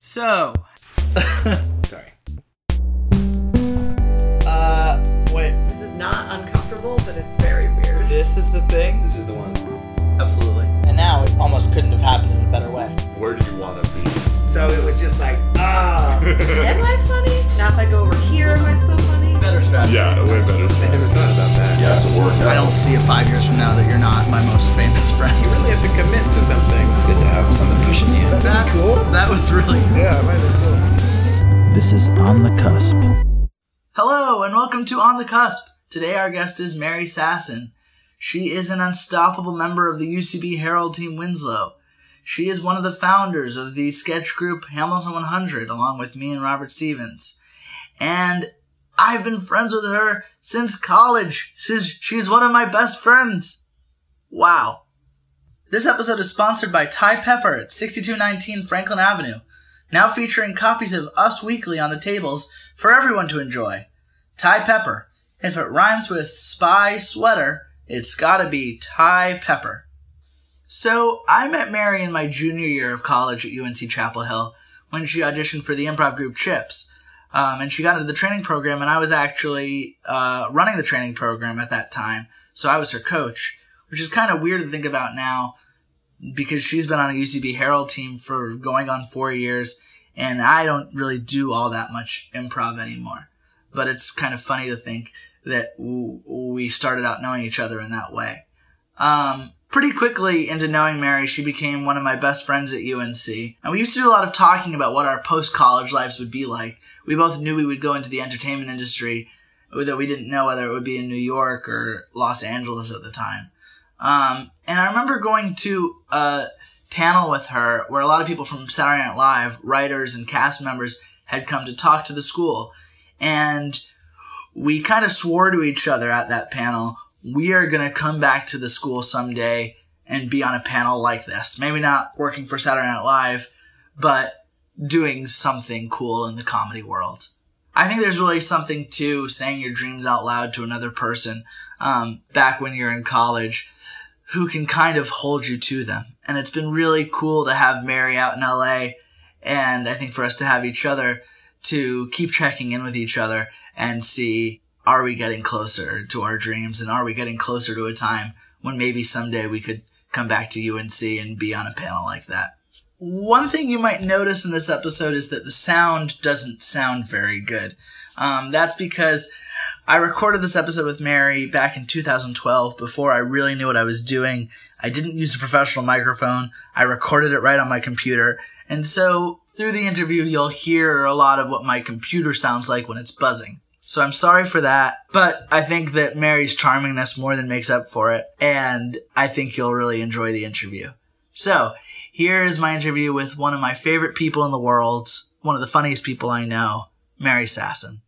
So, Sorry. Uh, wait. This is not uncomfortable, but it's very weird. this is the thing, This is the one. absolutely. And now it almost couldn't have happened in a better way. Where do you want to be? So it was just like, ah. Am I funny? Now if I go over here, am I still funny? Better strategy. Yeah, way better. I never thought about that. Yes, it worked I don't see it five years from now that you're not my most famous friend. You really have to commit to something. Good to have something pushing you. That's cool. That was really cool. Yeah, it might be cool. This is On the Cusp. Hello and welcome to On the Cusp. Today our guest is Mary Sasson. She is an unstoppable member of the UCB Harold Team Winslow. She is one of the founders of the sketch group Hamilton 100 along with me and Robert Stevens. And I've been friends with her since college. She's, she's one of my best friends. Wow. This episode is sponsored by Thai Pepper at 6219 Franklin Avenue, now featuring copies of Us Weekly on the tables for everyone to enjoy. Thai Pepper. If it rhymes with spy sweater, it's gotta be Thai Pepper. So, I met Mary in my junior year of college at UNC Chapel Hill when she auditioned for the improv group Chips. Um, and she got into the training program, and I was actually uh, running the training program at that time. So I was her coach, which is kind of weird to think about now because she's been on a UCB Harold team for going on four years, and I don't really do all that much improv anymore. But it's kind of funny to think that we started out knowing each other in that way. Um, pretty quickly into knowing Mary, she became one of my best friends at UNC, and we used to do a lot of talking about what our post college lives would be like. We both knew we would go into the entertainment industry, though we didn't know whether it would be in New York or Los Angeles at the time. Um, and I remember going to a panel with her where a lot of people from Saturday Night Live, writers and cast members, had come to talk to the school. And we kind of swore to each other at that panel we are going to come back to the school someday and be on a panel like this. Maybe not working for Saturday Night Live, but doing something cool in the comedy world. I think there's really something to saying your dreams out loud to another person um, back when you're in college who can kind of hold you to them. And it's been really cool to have Mary out in LA and I think for us to have each other to keep checking in with each other and see are we getting closer to our dreams and are we getting closer to a time when maybe someday we could come back to UNC and be on a panel like that. One thing you might notice in this episode is that the sound doesn't sound very good. Um, that's because I recorded this episode with Mary back in 2012 before I really knew what I was doing. I didn't use a professional microphone. I recorded it right on my computer. And so through the interview, you'll hear a lot of what my computer sounds like when it's buzzing. So I'm sorry for that, but I think that Mary's charmingness more than makes up for it, and I think you'll really enjoy the interview. So, here's my interview with one of my favorite people in the world, one of the funniest people I know, Mary Sasson.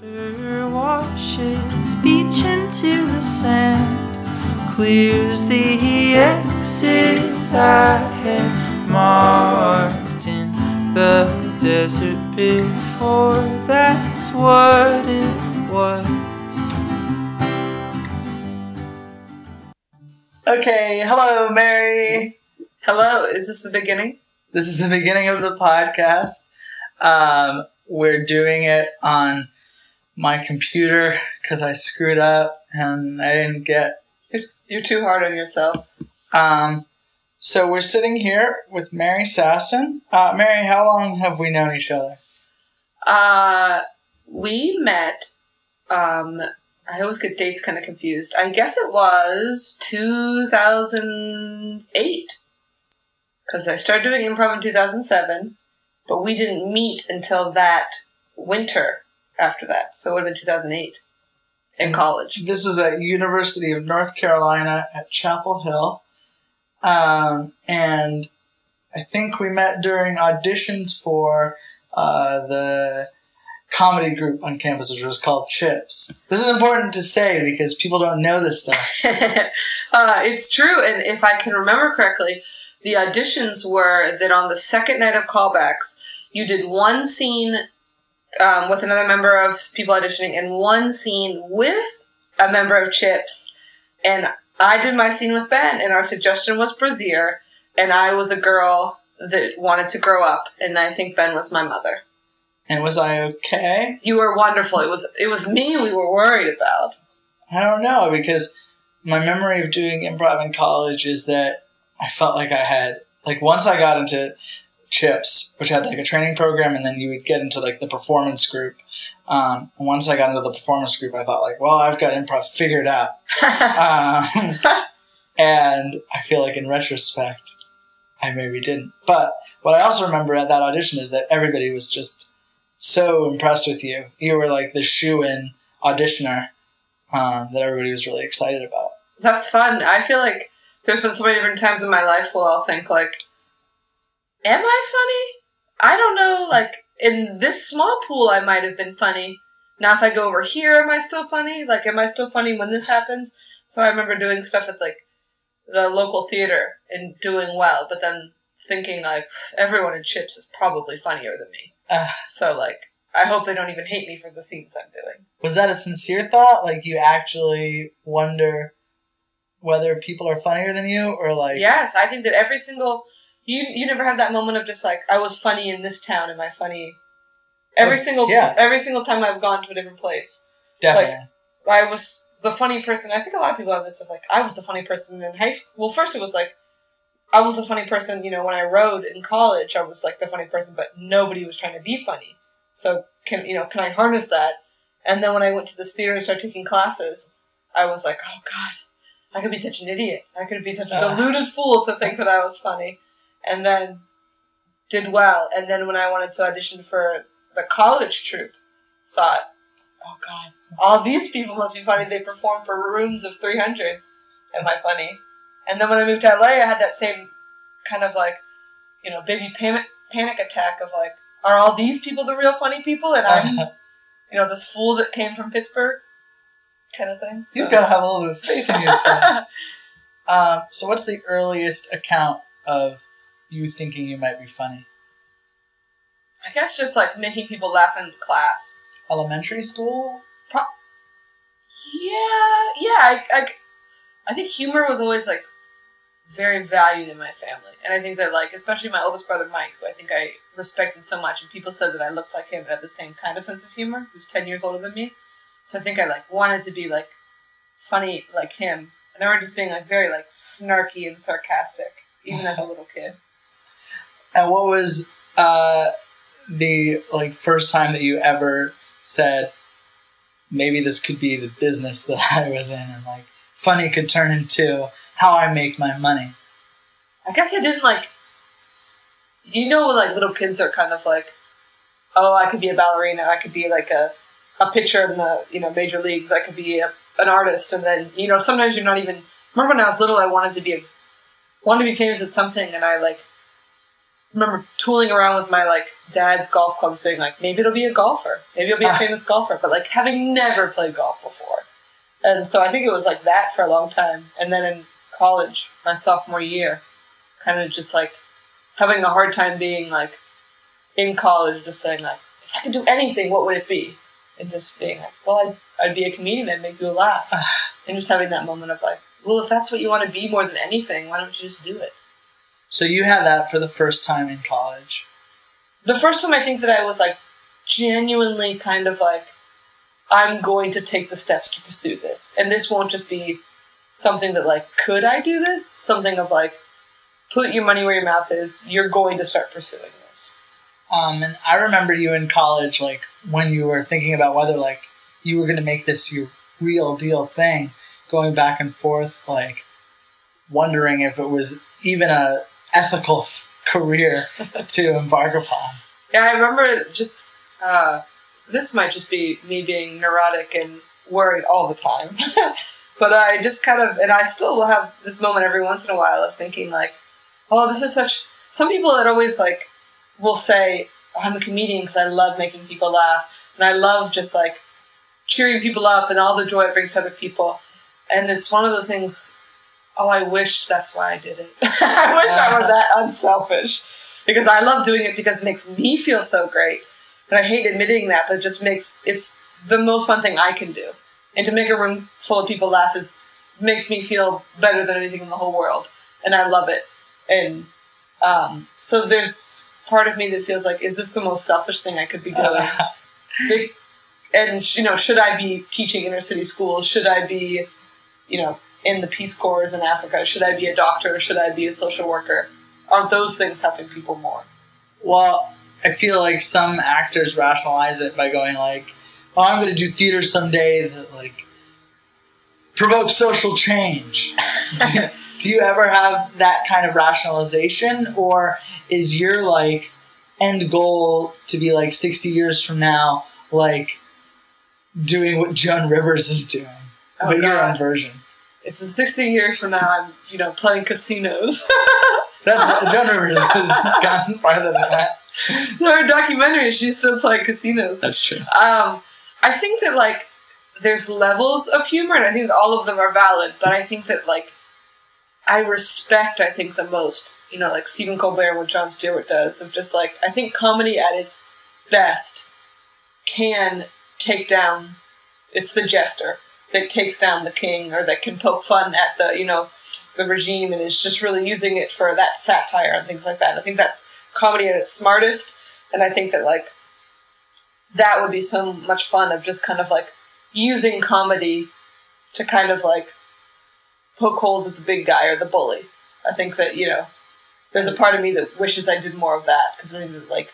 Water washes beach into the sand, clears the X's I had marked in the desert before. That's what it was. Okay, hello, Mary. Hello, is this the beginning? This is the beginning of the podcast. Um, we're doing it on my computer because I screwed up and I didn't get You're, you're too hard on yourself. Um, so we're sitting here with Mary Sasson. Uh, Mary, how long have we known each other? Uh, we met. Um, I always get dates kind of confused. I guess it was 2008 because I started doing improv in 2007, but we didn't meet until that winter after that. So it would have been 2008 in college. This is at University of North Carolina at Chapel Hill. Um, and I think we met during auditions for uh, the comedy group on campus, which was called Chips. This is important to say because people don't know this stuff. uh, it's true, and if I can remember correctly, the auditions were that on the second night of callbacks, you did one scene um, with another member of people auditioning and one scene with a member of Chips, and I did my scene with Ben, and our suggestion was Brazier, and I was a girl that wanted to grow up, and I think Ben was my mother. And was I okay? You were wonderful. It was it was me we were worried about. I don't know because my memory of doing improv in college is that I felt like I had like once I got into Chips, which had like a training program, and then you would get into like the performance group. Um, and once I got into the performance group, I thought like, well, I've got improv figured out. um, and I feel like in retrospect, I maybe didn't. But what I also remember at that audition is that everybody was just so impressed with you. You were like the shoe in auditioner um, that everybody was really excited about. That's fun. I feel like there's been so many different times in my life where I'll think like, am I funny? I don't know. Like in this small pool, I might have been funny. Now, if I go over here, am I still funny? Like, am I still funny when this happens? So I remember doing stuff at like the local theater and doing well, but then thinking like everyone in Chips is probably funnier than me. Uh, So like, I hope they don't even hate me for the scenes I'm doing. was that a sincere thought? Like you actually wonder whether people are funnier than you, or like Yes, I think that every single you you never have that moment of just like I was funny in this town. Am I funny? Every single yeah. every single time I've gone to a different place, definitely. I was the funny person. I think a lot of people have this of like I was the funny person in high school. Well, first it was like I was the funny person. You know, when I rode in college, I was like the funny person, but nobody was trying to be funny. So can you know can I harness that? And then when I went to this theater and started taking classes, I was like, oh god, I could be such an idiot. I could be such a Ah. deluded fool to think that I was funny. And then did well. And then when I wanted to audition for the college troupe, thought, oh god, all these people must be funny. They perform for rooms of 300. Am I funny? And then when I moved to LA, I had that same kind of like, you know, baby panic, panic attack of like, are all these people the real funny people? And I'm, you know, this fool that came from Pittsburgh kind of thing. You've got to have a little bit of faith in yourself. um, so, what's the earliest account of you thinking you might be funny? I guess just like making people laugh in class. Elementary school? Yeah, yeah. I, I, I think humor was always like very valued in my family, and I think that like especially my oldest brother Mike, who I think I respected so much, and people said that I looked like him and had the same kind of sense of humor. Who's ten years older than me, so I think I like wanted to be like funny like him, and I remember just being like very like snarky and sarcastic, even as a little kid. And what was uh, the like first time that you ever said, maybe this could be the business that I was in, and like funny could turn into how I make my money? I guess I didn't like. You know, like little kids are kind of like, oh, I could be a ballerina. I could be like a, a pitcher in the you know major leagues. I could be a, an artist, and then you know sometimes you're not even. Remember when I was little, I wanted to be a, wanted to be famous at something, and I like remember tooling around with my like dad's golf clubs, being like, maybe it'll be a golfer, maybe I'll be a Ah. famous golfer, but like having never played golf before, and so I think it was like that for a long time, and then in college, my sophomore year, kind of just like having a hard time being like in college, just saying like, if I could do anything, what would it be? And just being like, well, I'd, I'd be a comedian, I'd make you laugh, and just having that moment of like, well, if that's what you want to be more than anything, why don't you just do it? So you had that for the first time in college. the first time I think that I was like genuinely kind of like, I'm going to take the steps to pursue this. And this won't just be something that like, could I do this? Something of like, put your money where your mouth is. You're going to start pursuing this. Um, and I remember you in college, like when you were thinking about whether like you were going to make this your real deal thing, going back and forth, like wondering if it was even a ethical f- career to embark upon. Yeah, I remember just, uh, this might just be me being neurotic and worried all the time. but I just kind of, and I still will have this moment every once in a while of thinking like, oh, this is such, some people that always like will say, I'm a comedian because I love making people laugh. And I love just like cheering people up and all the joy it brings to other people. And it's one of those things, oh, I wish that's why I did it. I wish I were that unselfish. Because I love doing it because it makes me feel so great. And I hate admitting that, but it just makes it's the most fun thing I can do. And to make a room full of people laugh is makes me feel better than anything in the whole world. And I love it. And Um, so there's part of me that feels like, is this the most selfish thing I could be doing? And you know, should I be teaching inner city schools? Should I be, you know, in the Peace Corps in Africa? Should I be a doctor? Should I be a social worker? Are those things helping people more? Well, I feel like some actors rationalize it by going like, "Oh, I'm going to do theater someday that like provokes social change." do, do you ever have that kind of rationalization, or is your like end goal to be like 60 years from now, like doing what Joan Rivers is doing, Oh, but your own version? If in 60 years from now I'm, you know, playing casinos. That's Joan Rivers has gotten farther than that. So her documentary, she's still playing casinos. That's true. Um, I think that like there's levels of humor, and I think that all of them are valid. But I think that like I respect, I think the most, you know, like Stephen Colbert and what Jon Stewart does of just like I think comedy at its best can take down. It's the jester that takes down the king, or that can poke fun at the you know the regime, and is just really using it for that satire and things like that. And I think that's comedy at its smartest, and I think that like that would be so much fun of just kind of like using comedy to kind of like poke holes at the big guy or the bully. I think that you know, there's a part of me that wishes I did more of that because I think that like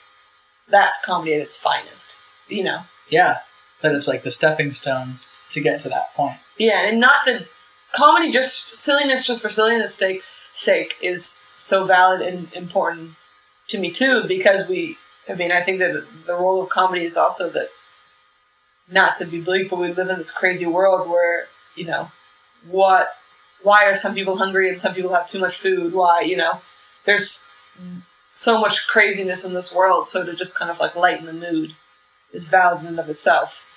that's comedy at its finest. You know, Yeah, that it's like the stepping stones to get to that point. yeah, and not that comedy just silliness just for silliness sake sake is so valid and important to me too because we. I mean, I think that the role of comedy is also that not to be bleak, but we live in this crazy world where you know what why are some people hungry and some people have too much food why you know there's so much craziness in this world so to just kind of like lighten the mood is valid in and of itself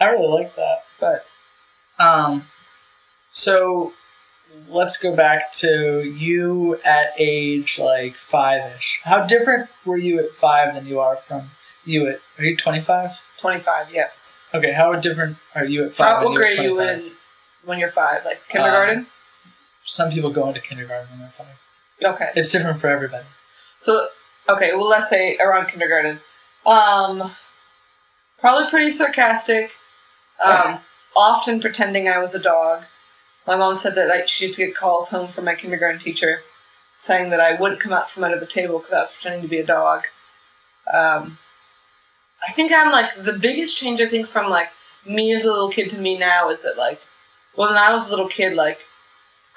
I really like that. but Um, so let's go back to you at age like five ish. How different were you at five than you are from you at? Are you twenty five? 25 yes Okay, how different are you at five? How, what grade are you in when you're five like kindergarten Some people go into kindergarten when they're five. okay It's different for everybody. So okay, well let's say around kindergarten. Um probably pretty sarcastic. Um often pretending I was a dog. My mom said that I, she used to get calls home from my kindergarten teacher saying that I wouldn't come out from under the table because I was pretending to be a dog. Um, I think I'm like the biggest change I think from like me as a little kid to me now is that like well, when I was a little kid like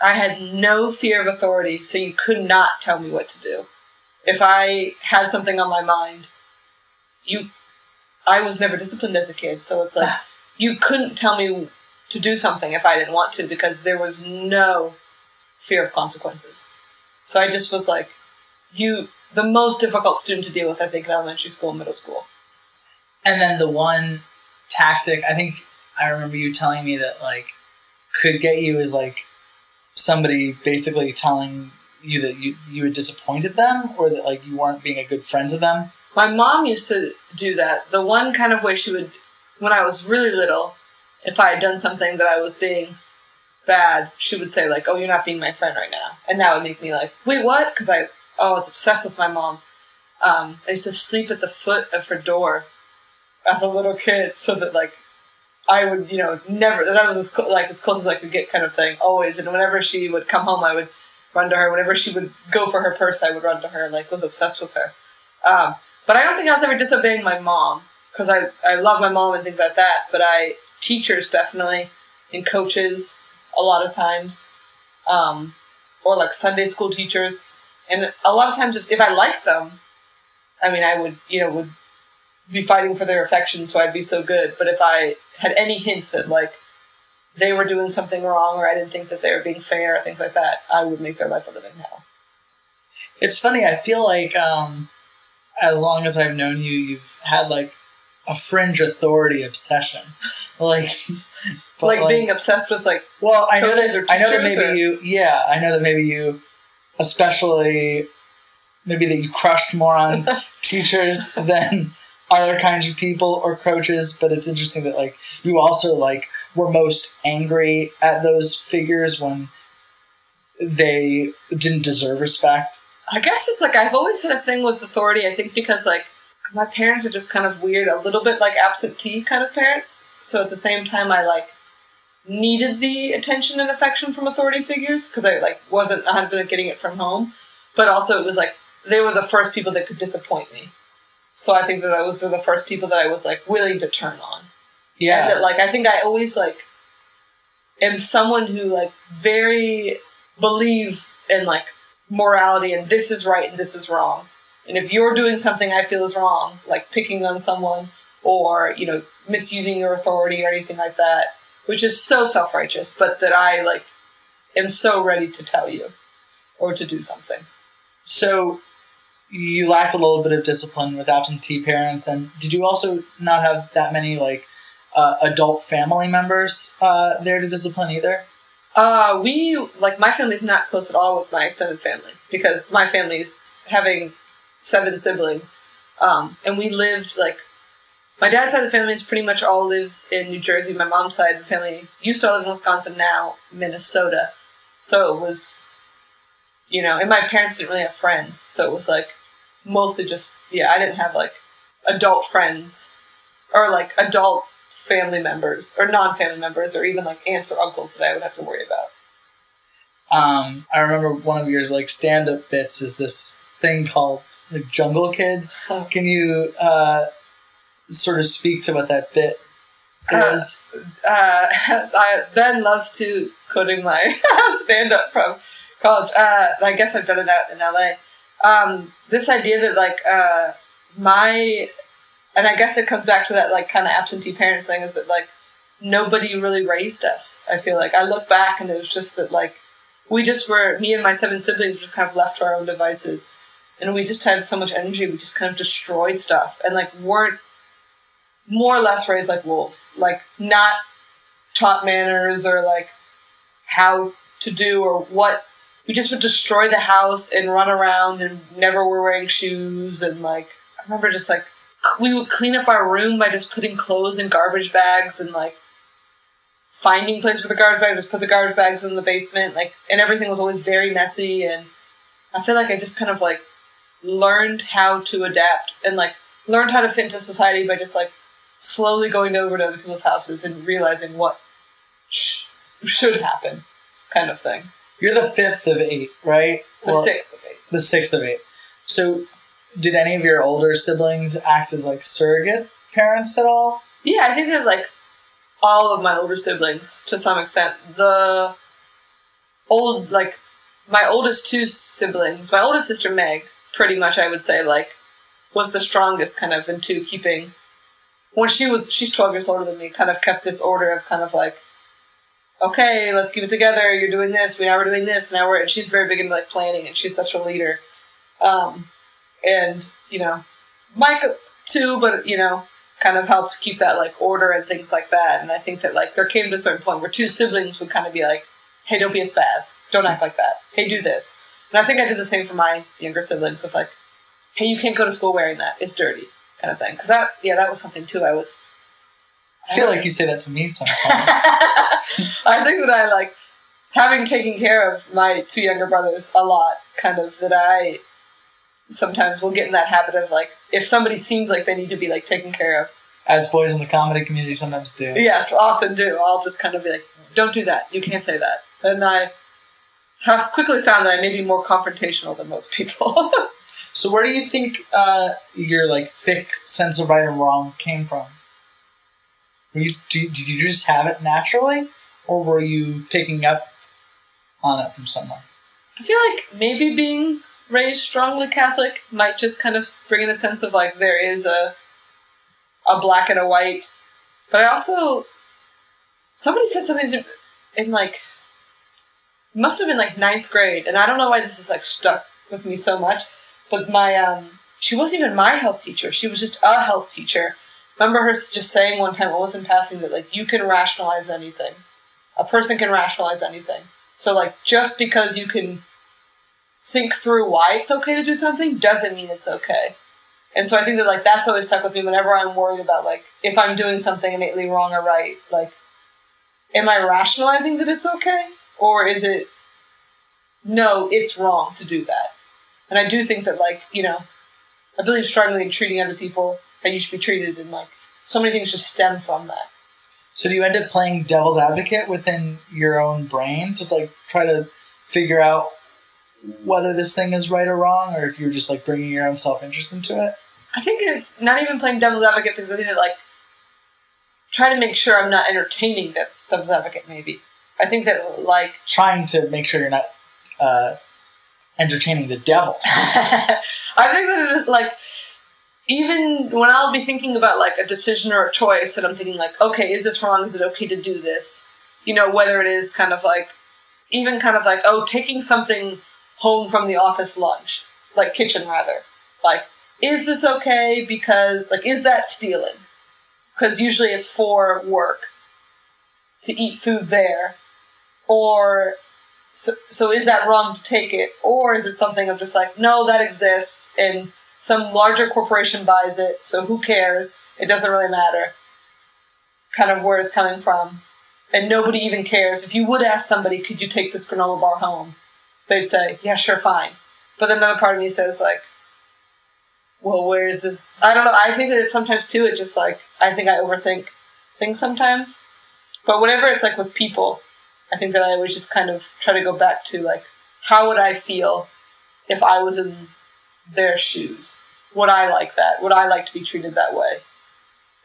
I had no fear of authority, so you could not tell me what to do if I had something on my mind, you, I was never disciplined as a kid, so it's like you couldn't tell me to do something if I didn't want to because there was no fear of consequences. So I just was like, you, the most difficult student to deal with, I think, in elementary school, and middle school. And then the one tactic I think I remember you telling me that like could get you is like somebody basically telling you that you you had disappointed them or that like you weren't being a good friend to them. My mom used to do that. The one kind of way she would, when I was really little, if I had done something that I was being bad, she would say like, "Oh, you're not being my friend right now," and that would make me like, "Wait, what?" Because I, oh, I was obsessed with my mom. Um, I used to sleep at the foot of her door as a little kid, so that like I would, you know, never. That was as like as close as I could get, kind of thing, always. And whenever she would come home, I would run to her. Whenever she would go for her purse, I would run to her. Like was obsessed with her. Um, but I don't think I was ever disobeying my mom because I, I love my mom and things like that. But I teachers definitely and coaches a lot of times, um, or like Sunday school teachers, and a lot of times if, if I liked them, I mean I would you know would be fighting for their affection, so I'd be so good. But if I had any hint that like they were doing something wrong or I didn't think that they were being fair or things like that, I would make their life a living hell. It's funny. I feel like um, as long as I've known you, you've had like a fringe authority obsession, like but, like, being obsessed with like Well, I know that I know that maybe or- you. Yeah, I know that maybe you, especially maybe that you crushed more on teachers than other kinds of people or coaches. But it's interesting that like you also like were most angry at those figures when they didn't deserve respect. I guess it's like I've always had a thing with authority. I think because like my parents are just kind of weird, a little bit like absentee kind of parents. So at the same time, I like needed the attention and affection from authority figures because I like wasn't 100 percent getting it from home. But also, it was like they were the first people that could disappoint me. So I think that those were the first people that I was like willing to turn on. And Yeah. that like I think I always like am someone who like very believe in like morality and this is right and this is wrong. And if you're doing something I feel is wrong, like picking on someone or, you know, misusing your authority or anything like that, which is so self righteous, but that I like am so ready to tell you or to do something. So you lacked a little bit of discipline with absentee parents, and did you also not have that many like uh, adult family members uh, there to discipline either? Uh, we like my family's not close at all with my extended family because my family's having seven siblings, um, and we lived like my dad's side of the family is pretty much all lives in New Jersey. My mom's side of the family used to live in Wisconsin, now Minnesota. So it was, you know, and my parents didn't really have friends, so it was like mostly just yeah. I didn't have like adult friends or like adult family members or non-family members or even like aunts or uncles that I would have to worry about. Um, I remember one of your like stand-up bits is this thing called like Jungle Kids. Oh. Can you uh, sort of speak to what that bit Uh, is? uh, I, Ben loves to quoting my stand up from college. Uh, I guess I've done it out in LA. Um, this idea that like uh, my, and I guess it comes back to that like kind of absentee parents thing is that like nobody really raised us. I feel like I look back and it was just that like we just were me and my seven siblings just kind of left to our own devices, and we just had so much energy. We just kind of destroyed stuff and like weren't more or less raised like wolves, like not taught manners or like how to do or what. We just would destroy the house and run around and never were wearing shoes and like I remember just like we would clean up our room by just putting clothes in garbage bags and like finding place for the garbage bag, just put the garbage bags in the basement, like and everything was always very messy and I feel like I just kind of like learned how to adapt and like learned how to fit into society by just like slowly going over to other people's houses and realizing what sh- should happen, kind of thing. You're the fifth of eight, right? The Or sixth of eight. The sixth of eight. So, did any of your older siblings act as like surrogate parents at all? Yeah, I think that like all of my older siblings, to some extent, the old like my oldest two siblings, my oldest sister Meg, pretty much I would say like was the strongest kind of into keeping. When she was, she's twelve years older than me. Kind of kept this order of kind of like, okay, let's keep it together. You're doing this. We now we're doing this. Now we're. And she's very big into like planning, and she's such a leader. Um, and you know, Mike too, but you know, kind of helped keep that like order and things like that. And I think that like there came to a certain point where two siblings would kind of be like, "Hey, don't be a spaz. Don't act like that. Hey, do this." And I think I did the same for my younger siblings of like, "Hey, you can't go to school wearing that. It's dirty," kind of thing. Because that, yeah, that was something too. I was. I feel like you say that to me sometimes. I think that I like having taken care of my two younger brothers a lot. Kind of that I sometimes will get in that habit of like if somebody seems like they need to be like taken care of. as boys in the comedy community sometimes do. Yes, often do. I'll just kind of be like, "Don't do that. You can't say that." And I have quickly found that I may be more confrontational than most people. So where do you think uh, your like thick sense of right and wrong came from? You, did you just have it naturally, or were you picking up on it from somewhere? I feel like maybe being raised strongly Catholic might just kind of bring in a sense of like there is a a black and a white. But I also somebody said something in like must have been like ninth grade, and I don't know why this is like stuck with me so much. But my um, she wasn't even my health teacher; she was just a health teacher. Remember her just saying one time, what was in passing, that like you can rationalize anything. A person can rationalize anything. So like just because you can think through why it's okay to do something doesn't mean it's okay. And so I think that like that's always stuck with me whenever I'm worried about like if I'm doing something innately wrong or right, like am I rationalizing that it's okay? Or is it no, it's wrong to do that? And I do think that like you know, I believe strongly in treating other people how you should be treated, and like so many things just stem from that. So do you end up playing devil's advocate within your own brain to like try to figure out whether this thing is right or wrong, or if you're just like bringing your own self interest into it? I think it's not even playing devil's advocate because I think that like try to make sure I'm not entertaining the devil's advocate. Maybe I think that like Trying to make sure you're not uh, entertaining the devil. I think that like even when I'll be thinking about like a decision or a choice, and I'm thinking like, okay, is this wrong? Is it okay to do this? You know, whether it is kind of like even kind of like oh, taking something home from the office lunch, like kitchen rather, like is this okay? Because like is that stealing? Because usually it's for work to eat food there, or so, so is that wrong to take it or is it something of just like no that exists and some larger corporation buys it so who cares? It doesn't really matter. Kind of where it's coming from. And nobody even cares. If you would ask somebody could you take this granola bar home? They'd say yeah sure fine. But then another part of me says like well where is this? I don't know. I think that it's sometimes too it just like i think i overthink things sometimes. But whenever it's like with people I think that I would just kind of try to go back to like, how would I feel if I was in their shoes? Would I like that? Would I like to be treated that way?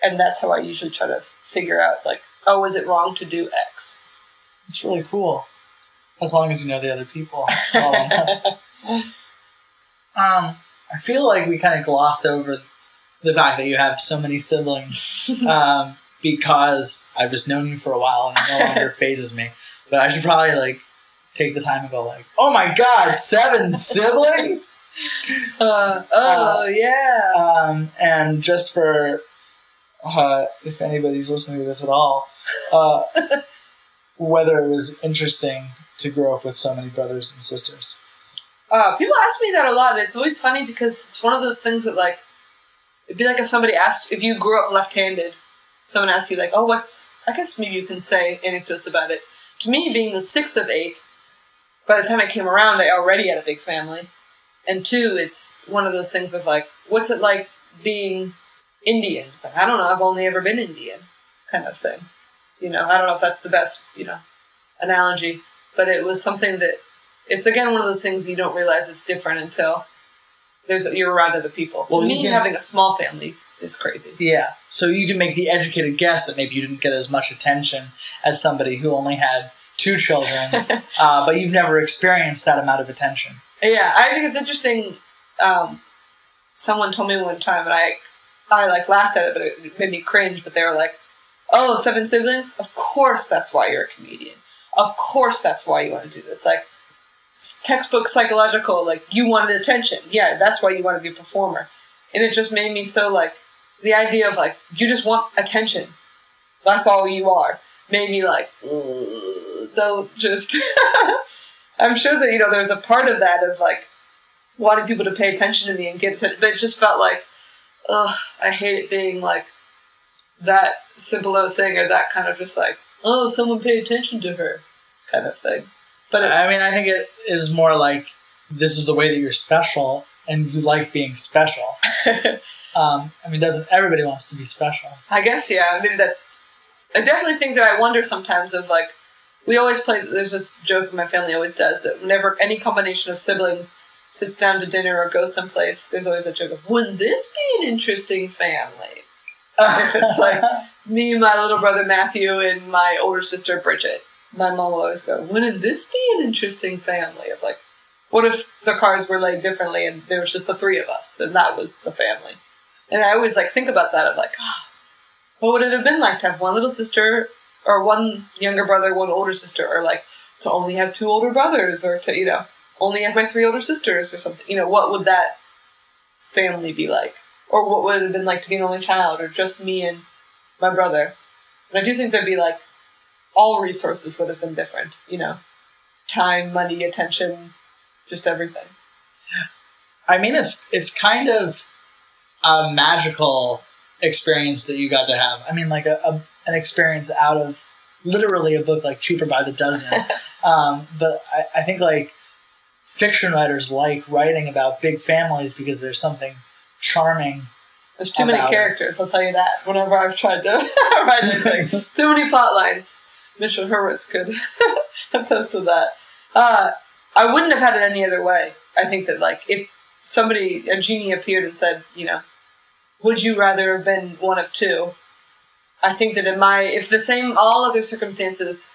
And that's how I usually try to figure out like, oh, is it wrong to do X? It's really cool, as long as you know the other people. um, I feel like we kind of glossed over the fact that you have so many siblings um, because I've just known you for a while and it no longer fazes me. But I should probably like take the time and go like, oh my god, seven siblings. Uh, oh yeah. Um, and just for uh, if anybody's listening to this at all, uh, whether it was interesting to grow up with so many brothers and sisters. Uh, people ask me that a lot, and it's always funny because it's one of those things that like it'd be like if somebody asked if you grew up left-handed, someone asks you like, "Oh, what's?" I guess maybe you can say anecdotes about it. To me, being the sixth of eight, by the time I came around, I already had a big family, and two, it's one of those things of like, what's it like being Indian? It's like I don't know. I've only ever been Indian, kind of thing. You know, I don't know if that's the best you know analogy, but it was something that it's again one of those things you don't realize it's different until there's you're around other people. Well, to me, can- having a small family is, is crazy. Yeah. So you can make the educated guess that maybe you didn't get as much attention as somebody who only had two children, uh, but you've never experienced that amount of attention. Yeah, I think it's interesting. Um, someone told me one time, and I, I like laughed at it, but it made me cringe. But they were like, "Oh, seven siblings? Of course, that's why you're a comedian. Of course, that's why you want to do this. Like textbook psychological. Like you wanted attention. Yeah, that's why you want to be a performer. And it just made me so like the idea of like you just want attention. That's all you are. Made me like, "Ugh, don't just. I'm sure that you know there's a part of that of like wanting people to pay attention to me and get attention, but it just felt like, ugh, I hate it being like that simple of a thing or that kind of just like, oh, someone pay attention to her kind of thing. But it, I mean, I think it is more like this is the way that you're special and you like being special. Um, I mean, doesn't everybody wants to be special? I guess yeah, maybe that's. I definitely think that I wonder sometimes of like, we always play. There's this joke that my family always does that whenever any combination of siblings sits down to dinner or goes someplace, there's always that joke of, "Wouldn't this be an interesting family?" if It's like me, my little brother Matthew, and my older sister Bridget. My mom will always go, "Wouldn't this be an interesting family?" Of like, what if the cards were laid differently and there was just the three of us and that was the family? And I always like think about that of like, ah, what would it have been like to have one little sister or one younger brother, one older sister, or like to only have two older brothers, or to you know only have my three older sisters or something? You know, what would that family be like? Or what would it have been like to be an only child, or just me and my brother? And I do think there'd be like all resources would have been different. You know, time, money, attention, just everything. I mean, it's it's kind of a magical experience that you got to have. I mean, like a, a an experience out of literally a book like Cheaper by the Dozen. um, but I, I think like fiction writers like writing about big families because there's something charming. There's too many About it. characters, I'll tell you that. Whenever I've tried to write anything, too many plot lines. Mitchell Hurwitz could attest to that. Uh, I wouldn't have had it any other way. I think that like if somebody a genie appeared and said, you know, would you rather have been one of two? I think that in my if the same all other circumstances,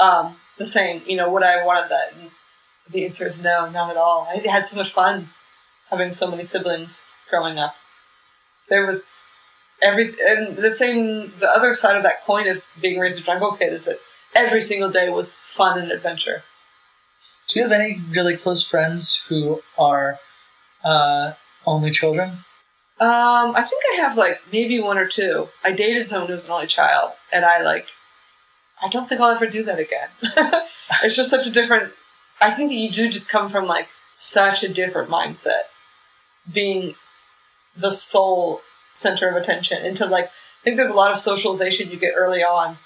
um, the same, you know, would I have wanted that? And the answer is no, not at all. I had so much fun having so many siblings growing up. There was every and the same the other side of that coin of being raised a jungle kid is that every single day was fun and adventure. Do you have any really close friends who are uh, only children? Um, I think I have like maybe one or two. I dated someone who was an only child, and I like, I don't think I'll ever do that again. it's just such a different. I think that you do just come from like such a different mindset, being the sole center of attention. Into like, I think there's a lot of socialization you get early on.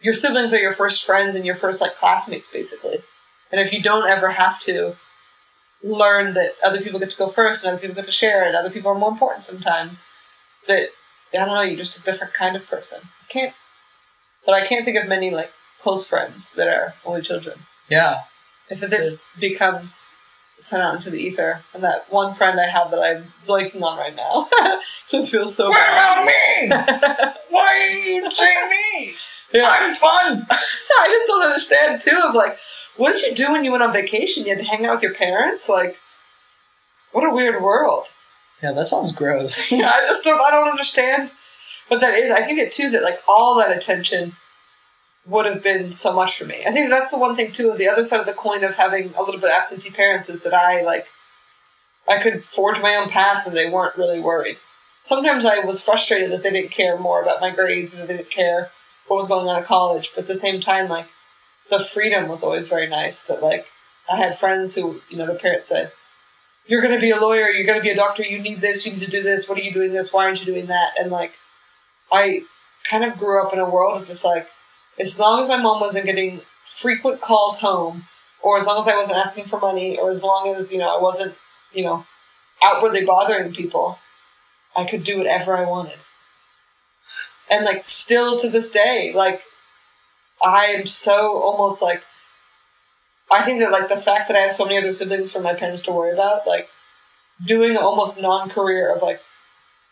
Your siblings are your first friends and your first like classmates, basically. And if you don't ever have to learn that other people get to go first and other people get to share and other people are more important sometimes, that I don't know, you're just a different kind of person. I can't, but I can't think of many like close friends that are only children. Yeah. If this becomes sent out into the ether, and that one friend I have that I'm blanking on right now just feels so What bad. about me? Why are you me? Yeah. I'm fun. I just don't understand too of like, what did you do when you went on vacation? You had to hang out with your parents? Like, what a weird world. Yeah, that sounds gross. yeah, I just don't I don't understand what that is. I think it too that like all that attention would have been so much for me. I think that's the one thing too. The other side of the coin of having a little bit absentee parents is that I like I could forge my own path and they weren't really worried. Sometimes I was frustrated that they didn't care more about my grades or they didn't care what was going on at college. But at the same time, like the freedom was always very nice. That like I had friends who you know the parents said, "You're going to be a lawyer. You're going to be a doctor. You need this. You need to do this. What are you doing this? Why aren't you doing that?" And like I kind of grew up in a world of just like as long as my mom wasn't getting frequent calls home, or as long as I wasn't asking for money, or as long as you know I wasn't you know outwardly bothering people, I could do whatever I wanted. And like still to this day, like I am so almost like I think that like the fact that I have so many other siblings for my parents to worry about, like doing almost non-career of like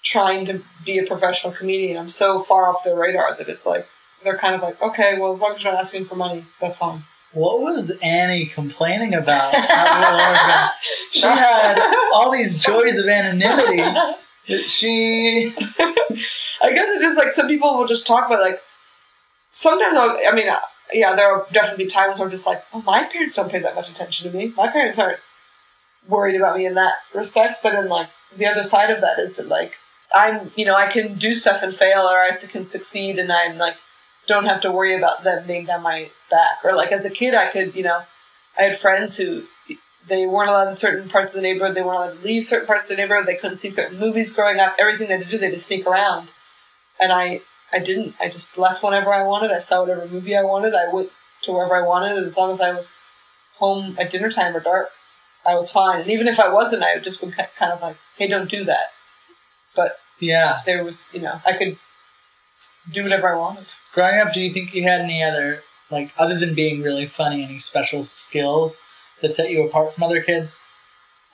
trying to be a professional comedian, I'm so far off their radar that it's like they're kind of like, okay, well as long as you're not asking for money, that's fine. What was Annie complaining about? at Little Orphan? she had all these joys of anonymity. She I guess it's just like some people will just talk about like sometimes I'll, I mean uh, yeah there will definitely be times where I'm just like oh my parents don't pay that much attention to me. My parents aren't worried about me in that respect. But in like the other side of that is that like I'm you know I can do stuff and fail or I can succeed and I'm like don't have to worry about them being down my back. Or like as a kid I could you know I had friends who they weren't allowed in certain parts of the neighborhood. They weren't allowed to leave certain parts of the neighborhood. They couldn't see certain movies growing up. Everything they had to do they had to sneak around and I I didn't. I just left whenever I wanted. I saw whatever movie I wanted. I went to wherever I wanted, and as long as I was home at dinner time or dark, I was fine. And even if I wasn't, I just would kind of like, "Hey, don't do that." But yeah. there was, you know, I could do whatever I wanted. Growing up, do you think you had any other like other than being really funny, any special skills that set you apart from other kids?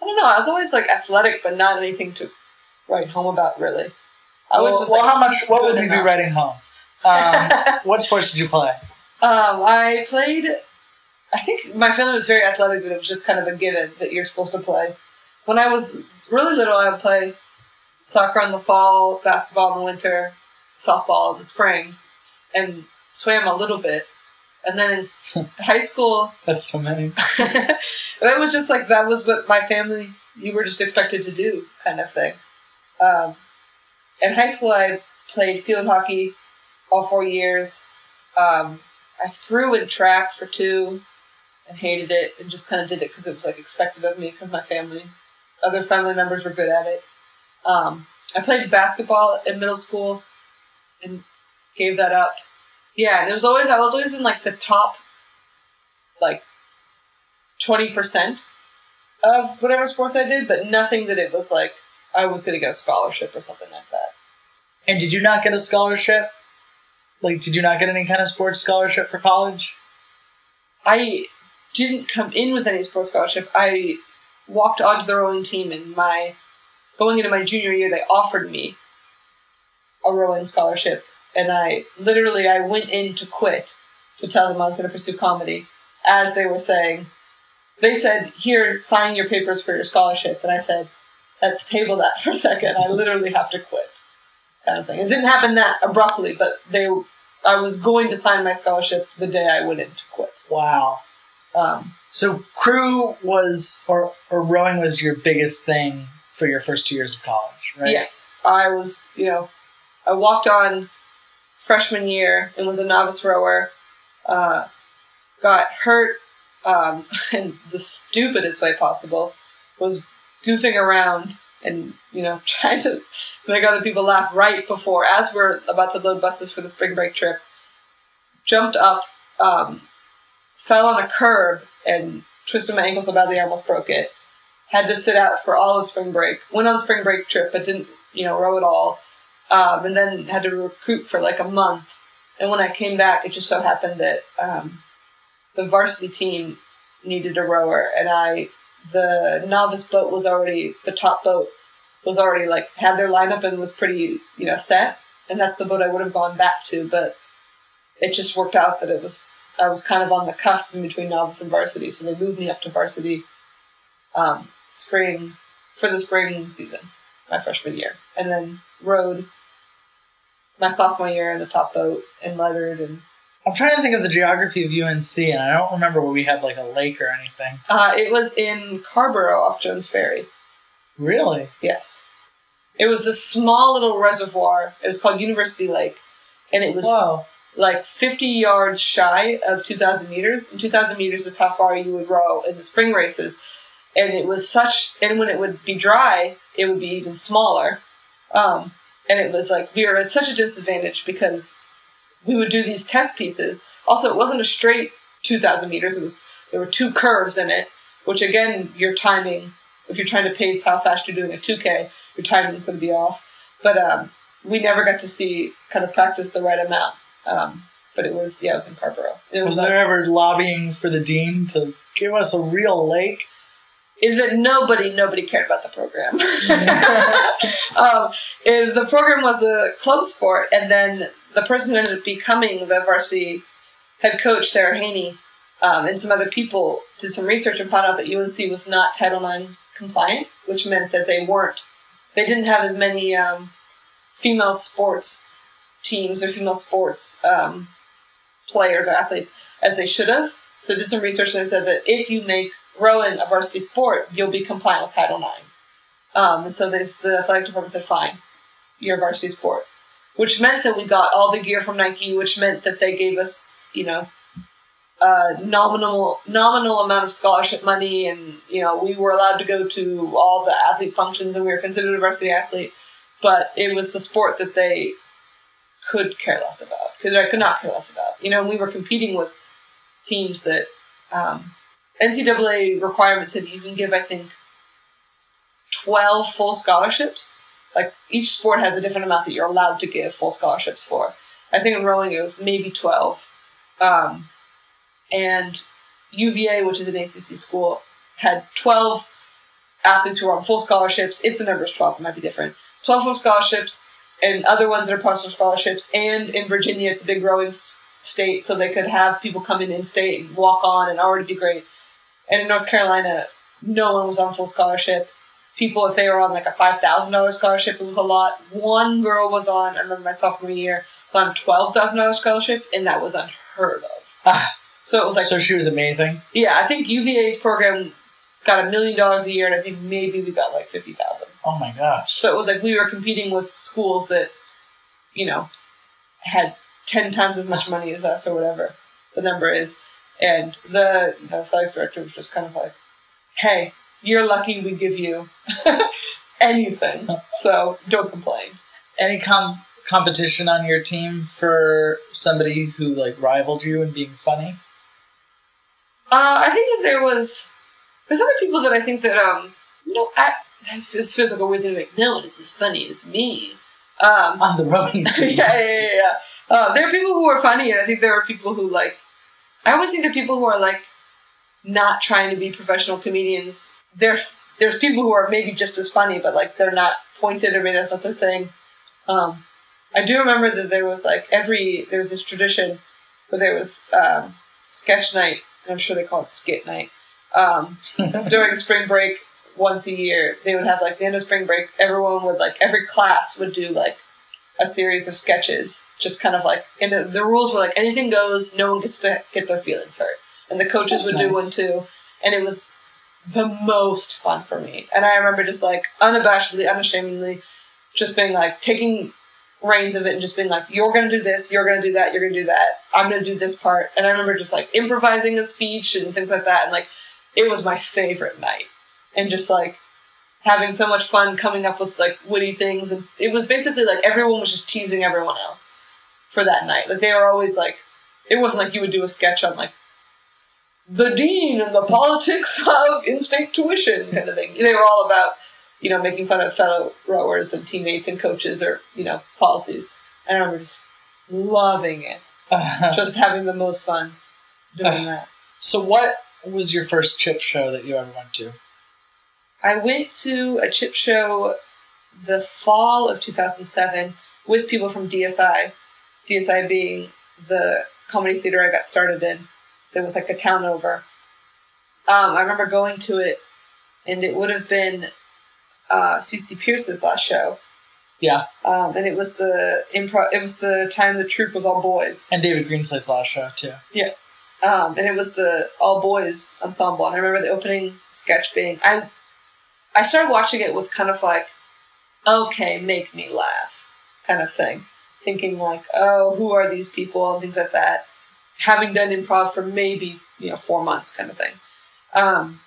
I don't know. I was always like athletic, but not anything to write home about really. I was well, well, like, how much? What would we be writing home? Um, what sports did you play? Um, I played. I think my family was very athletic. That it was just kind of a given that you're supposed to play. When I was really little, I would play soccer in the fall, basketball in the winter, softball in the spring, and swam a little bit. And then in high school, That's so many. that was just like that was what my family you were just expected to do kind of thing um, in high school i played field hockey all four years. Um, i threw in track for two and hated it and just kind of did it because it was like expected of me because my family other family members were good at it. Um, i played basketball in middle school and gave that up. Yeah and it was always i was always in like the top like 20% of whatever sports I did, but nothing that it was like I was going to get a scholarship or something like that. And did you not get a scholarship? Like, did you not get any kind of sports scholarship for college? I didn't come in with any sports scholarship. I walked onto the rowing team in my going into my junior year. They offered me a rowing scholarship, and I literally I went in to quit to tell them I was going to pursue comedy. As they were saying, they said, "Here, sign your papers for your scholarship," and I said, "Let's table that for a second. I literally have to quit." Kind of thing. It didn't happen that abruptly, but they. I was going to sign my scholarship the day I went in to quit. Wow. Um, So crew was or or rowing was your biggest thing for your first two years of college, right? Yes, I was. You know, I walked on freshman year and was a novice rower. Uh, got hurt um, in the stupidest way possible. Was goofing around and you know trying to make other people laugh right before, as we're about to load buses for the spring break trip. Jumped up, um, fell on a curb and twisted my ankle so badly I almost broke it had to sit out for all of spring break. Went on spring break trip, but didn't, you know, row at all. Um, and then had to recruit for like a month. And when I came back, it just so happened that um, the varsity team needed a rower, and I, the novice boat was already the top boat was already like had their lineup and was pretty, you know, set. And that's the boat I would have gone back to, but it just worked out that it was I was kind of on the cusp in between novice and varsity, so they moved me up to varsity um, spring for the spring season, my freshman year, and then rowed my sophomore year in the top boat and lettered and I'm trying to think of the geography of UNC, and I don't remember where we had like a lake or anything. uh, it was in Carrboro off Jones Ferry. Really? Yes, it was this small little reservoir. It was called University Lake, and it was Wow. like 50 yards shy of 2,000 meters. And 2,000 meters is how far you would row in the spring races. And it was such, and when it would be dry, it would be even smaller. Um, and it was like, we were at such a disadvantage because we would do these test pieces. Also, it wasn't a straight 2,000 meters, it was, there were two curves in it, which again, your timing, if you're trying to pace how fast you're doing a 2K, your timing is going to be off. But um, we never got to see kind of practice the right amount. Um, but it was yeah, it was in Carrboro. It Was was, there ever lobbying for the dean to give us a real lake? is that nobody nobody cared about the program. um, the program was a club sport, and then the person who ended up becoming the varsity head coach, Sarah Haney, um, and some other people did some research and found out that UNC was not Title IX compliant, which meant that they weren't. They didn't have as many um, female sports teams or female sports um, players or athletes as they should have. So did some research and they said that if you make rowing a varsity sport, you'll be compliant with Title IX. Um, so they, the athletic department said, fine, you're a varsity sport. Which meant that we got all the gear from Nike, which meant that they gave us, you know, a nominal nominal amount of scholarship money, and you know we were allowed to go to all the athlete functions, and we were considered a varsity athlete. But it was the sport that they could care less about, because I could not care less about. You know, we were competing with teams that um, NCAA requirements said you can give, I think, 12 full scholarships. Like each sport has a different amount that you're allowed to give full scholarships for. I think in rowing it was maybe 12. Um, and UVA, which is an ACC school, had 12 athletes who were on full scholarships. If the number is 12, it might be different. 12 full scholarships, and other ones that are partial scholarships. And in Virginia, it's a big rowing state, so they could have people come in in state and walk on and already be great. And in North Carolina, no one was on full scholarship. People, if they were on like a five thousand dollars scholarship, it was a lot. One girl was on. I remember my sophomore year was on twelve thousand dollars scholarship, and that was unheard of. Ah, So it was like, so she was amazing. yeah, I think UVA's program got a million dollars a year, and I think maybe we got like fifty thousand. Oh my gosh. So it was like we were competing with schools that, you know, had ten times as much money as us or whatever the number is. And the you know, athletic director was just kind of like, "Hey, you're lucky we give you anything, so don't complain." Any com- competition on your team for somebody who like rivaled you in being funny? Uh, I think that there was There's other people that I think that um no, I, this feels like a weird thing. to Like, no, this is funny. as me. Um, On the rowing yeah, yeah, yeah, yeah. Uh, there are people who are funny, and I think there are people who like. I always think that people who are like not trying to be professional comedians. There's there's people who are maybe just as funny, but like they're not pointed or maybe that's not their thing. Um, I do remember that there was like every there was this tradition where there was um, sketch night. I'm sure they call it skit night. Um, during spring break once a year they would have like the end of spring break everyone would like every class would do like a series of sketches just kind of like and the, the rules were like anything goes no one gets to get their feelings hurt and the coaches That's would do one too and it was the most fun for me. And i remember just like unabashedly unashamedly just being like taking reins of it and just being like you're gonna do this you're gonna do that you're gonna do that. I'm gonna do this part. And i remember just like improvising a speech and things like that. And like it was my favorite night. And just like having so much fun coming up with like witty things. And it was basically like everyone was just teasing everyone else for that night. Like they were always like it wasn't like you would do a sketch on like the dean and the politics of in-state tuition kind of thing they were all about you know making fun of fellow rowers and teammates and coaches or you know policies and i remember just loving it just having the most fun doing uh, that so, what was your first chip show that you ever went to? I went to a chip show the fall of 2007 with people from DSI. DSI being the comedy theater I got started in. There was like a town over. Um, I remember going to it, and it would have been uh, CC Pierce's last show. Yeah. Um, and it was the improv. It was the time the troupe was all boys. And David Greenslade's last show, too. Yes. Um, and it was the all boys ensemble. And I remember the opening sketch being I I started watching it with kind of like, okay, make me laugh kind of thing. Thinking like, oh, who are these people and things like that. Having done improv for maybe, you know, four months kind of thing. Um,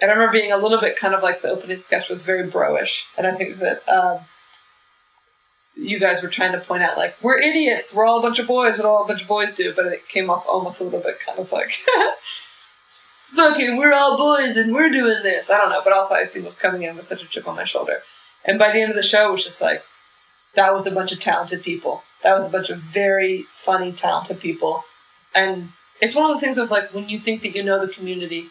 and I remember being a little bit kind of like the opening sketch was very broish. And I think that um, you guys were trying to point out like we're idiots. We're all a bunch of boys. What all a bunch of boys do. But it came off almost a little bit kind of like okay we're all boys and we're doing this. I don't know. But also i think was coming in with such a chip on my shoulder. And by the end of the show it was just like that was a bunch of talented people. That was a bunch of very funny talented people and it's one of those things of like when you think that you know the community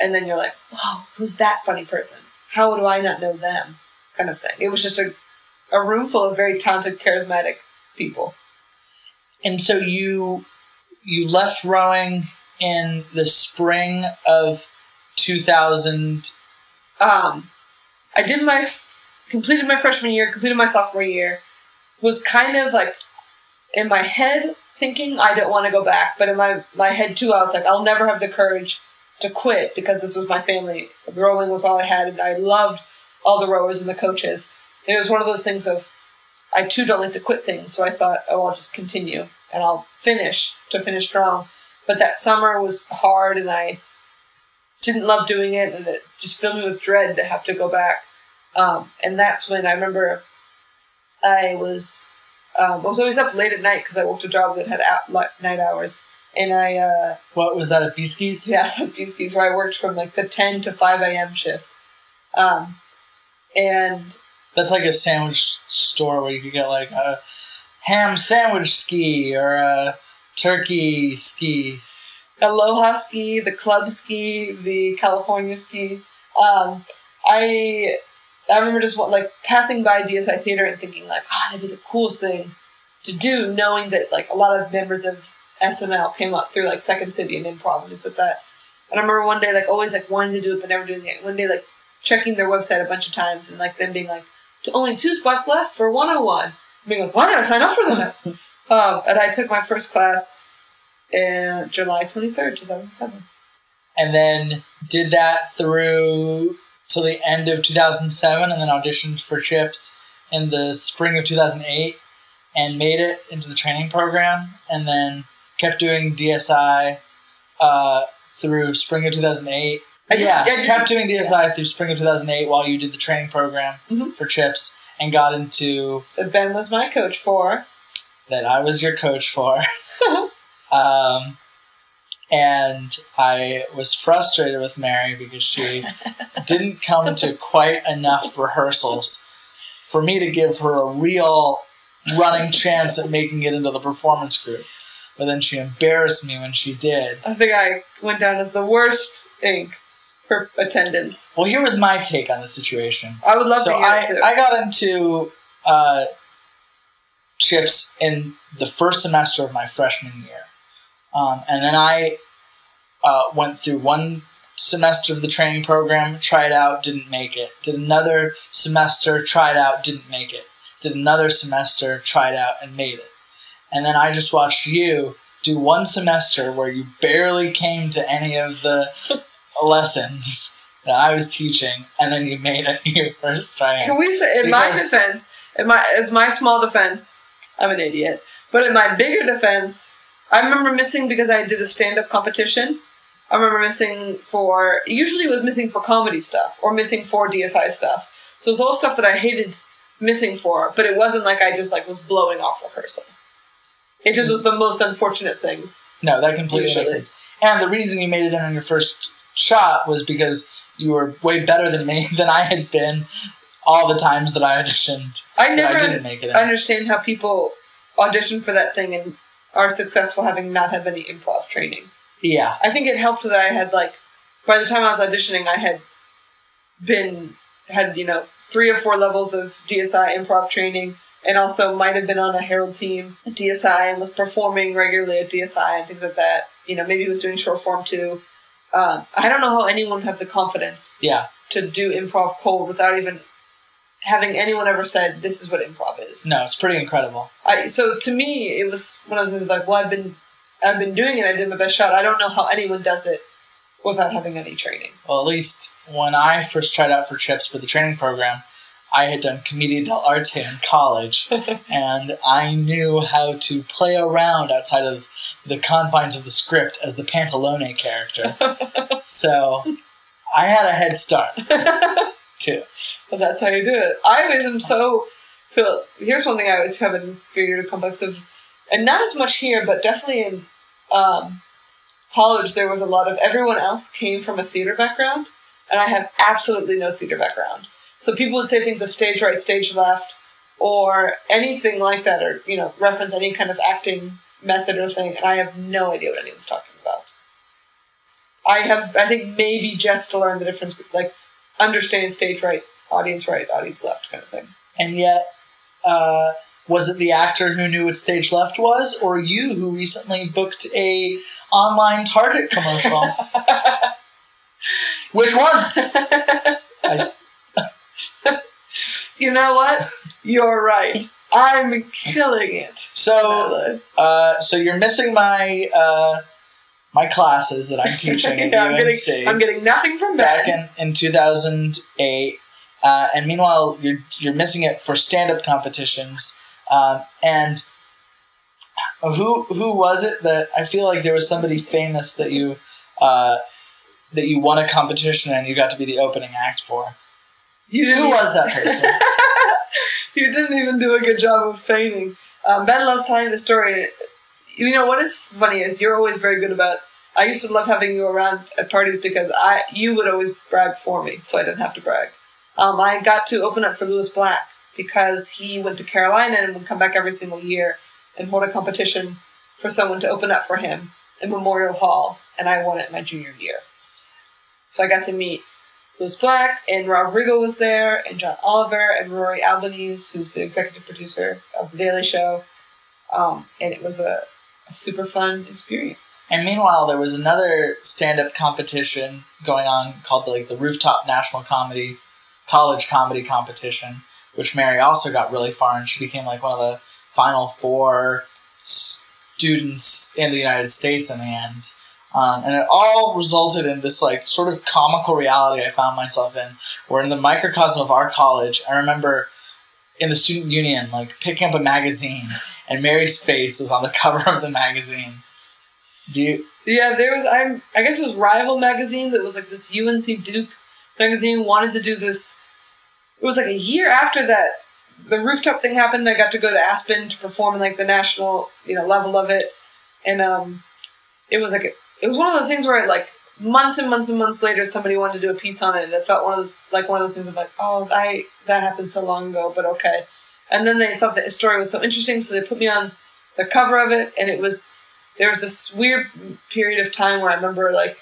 and then you're like whoa who's that funny person how do i not know them kind of thing it was just a a room full of very talented, charismatic people. And so you you left rowing in the spring of 2000. Um, I did my f- completed my freshman year, completed my sophomore year. Was kind of like in my head thinking I don't want to go back, but in my my head too, I was like, I'll never have the courage to quit because this was my family. Rowing was all I had, and I loved all the rowers and the coaches. And it was one of those things of I too don't like to quit things, so I thought, oh, I'll just continue and I'll finish to finish strong. But that summer was hard, and I didn't love doing it, and it just filled me with dread to have to go back. Um, and that's when I remember I was um, I was always up late at night because I worked a job that had out, like, night hours, and I uh, What was that at Beeskis? yeah, some Beeskies where I worked from like the ten to five a.m. shift, um, and That's like a sandwich store where you could get like a ham sandwich ski or a turkey ski. Aloha ski, the club ski, the California ski. Um, I I remember just like passing by DSI theater and thinking like, ah, that'd be the coolest thing to do, knowing that like a lot of members of SNL came up through like Second City and improv and things like that. And I remember one day like always like wanting to do it but never doing it. One day like checking their website a bunch of times and like them being like, only two spots left for 101. Being like, well, I gotta sign up for that. um, and I took my first class in July 23rd, 2007. And then did that through till the end of 2007 and then auditioned for Chips in the spring of 2008 and made it into the training program and then kept doing DSI uh, through spring of 2008. I yeah, I kept doing DSI through spring of 2008 while you did the training program Mhm. for Chips and got into that Ben was my coach for. that I was your coach for. um, and I was frustrated with Mary because she didn't come to quite enough rehearsals for me to give her a real running chance at making it into the performance group. But then she embarrassed me when she did. I think I went down as the worst ink for attendance. Well, here was my take on the situation. I would love so to hear I, too. I got into uh, chips in the first semester of my freshman year um, and then i uh, went through one semester of the training program tried out didn't make it did another semester tried out didn't make it did another semester tried out and made it and then i just watched you do one semester where you barely came to any of the lessons that i was teaching and then you made it your first try. Can we say, in my defense, in my as my small defense, I'm an idiot. But in my bigger defense, I remember missing because I did a stand-up competition. I remember missing for usually it was missing for comedy stuff or missing for DSI stuff. So it's all stuff that I hated missing for, but it wasn't like I just like was blowing off rehearsal. It just was the most unfortunate things. No, that completely makes sense. And the reason you made it in on your first shot was because you were way better than me than I had been all the times that I auditioned. I never I didn't make it in. understand how people audition for that thing and are successful having not have any improv training. yeah, I think it helped that I had like by the time I was auditioning, I had been had you know three or four levels of DSI improv training, and also might have been on a Harold team at DSI and was performing regularly at DSI and things like that. You know, maybe he was doing short form too. Um, I don't know how anyone would have the confidence yeah. to do improv cold without even having anyone ever said this is what improv is. No, it's pretty incredible. I, so to me, it was one of those things like, well, I've been, I've been doing it. I did my best shot. I don't know how anyone does it without having any training. Well, at least when I first tried out for trips for the training program, I had done Commedia dell'arte in college, and I knew how to play around outside of the confines of the script as the Pantalone character. so I had a head start, too. But that's how you do it. I always am so feel. Here's one thing I always have figured a complex of, and not as much here, but definitely in um, college, there was a lot of everyone else came from a theater background, and I have absolutely no theater background. So people would say things of stage right, stage left, or anything like that, or you know, reference any kind of acting method or thing, and I have no idea what anyone's talking about. I have, I think, maybe just to learn the difference, like understand stage right, audience right, audience left, kind of thing. And yet, uh, was it the actor who knew what stage left was, or you who recently booked a online Target commercial? Which one? I, You know what? You're right. I'm killing it. so, uh, so you're missing my uh, my classes that I'm teaching Yeah, I'm getting, I'm getting nothing from back that. in, in 2008, uh, and meanwhile you're you're missing it for stand up competitions. Um, and who who was it that I feel like there was somebody famous that you uh, that you won a competition and you got to be the opening act for? You Who was that person? you didn't even do a good job of feigning. Um, ben loves telling the story. You know what is funny is you're always very good about. I used to love having you around at parties because I you would always brag for me, so I didn't have to brag. Um, I got to open up for Lewis Black because he went to Carolina and would come back every single year and hold a competition for someone to open up for him in Memorial Hall, and I won it my junior year. So I got to meet Lewis Black, and Rob Riggle was there, and John Oliver, and Rory Albanese, who's the executive producer of The Daily Show. Um, and it was a, a super fun experience. And meanwhile, there was another stand-up competition going on called the, like the Rooftop National Comedy College Comedy Competition, which Mary also got really far, and she became like one of the final four students in the United States in the end. Um, and it all resulted in this like sort of comical reality I found myself in, where in the microcosm of our college, I remember in the student union like picking up a magazine, and Mary's face was on the cover of the magazine. Do you? Yeah, there was I'm I guess it was Rival magazine that was like this UNC Duke magazine wanted to do this. It was like a year after that the rooftop thing happened. I got to go to Aspen to perform in like the national you know level of it, and um, it was like a, it was one of those things where like months and months and months later somebody wanted to do a piece on it and it felt one of those like one of those things of like oh I that happened so long ago but okay and then they thought the story was so interesting so they put me on the cover of it and it was there was this weird period of time where I remember like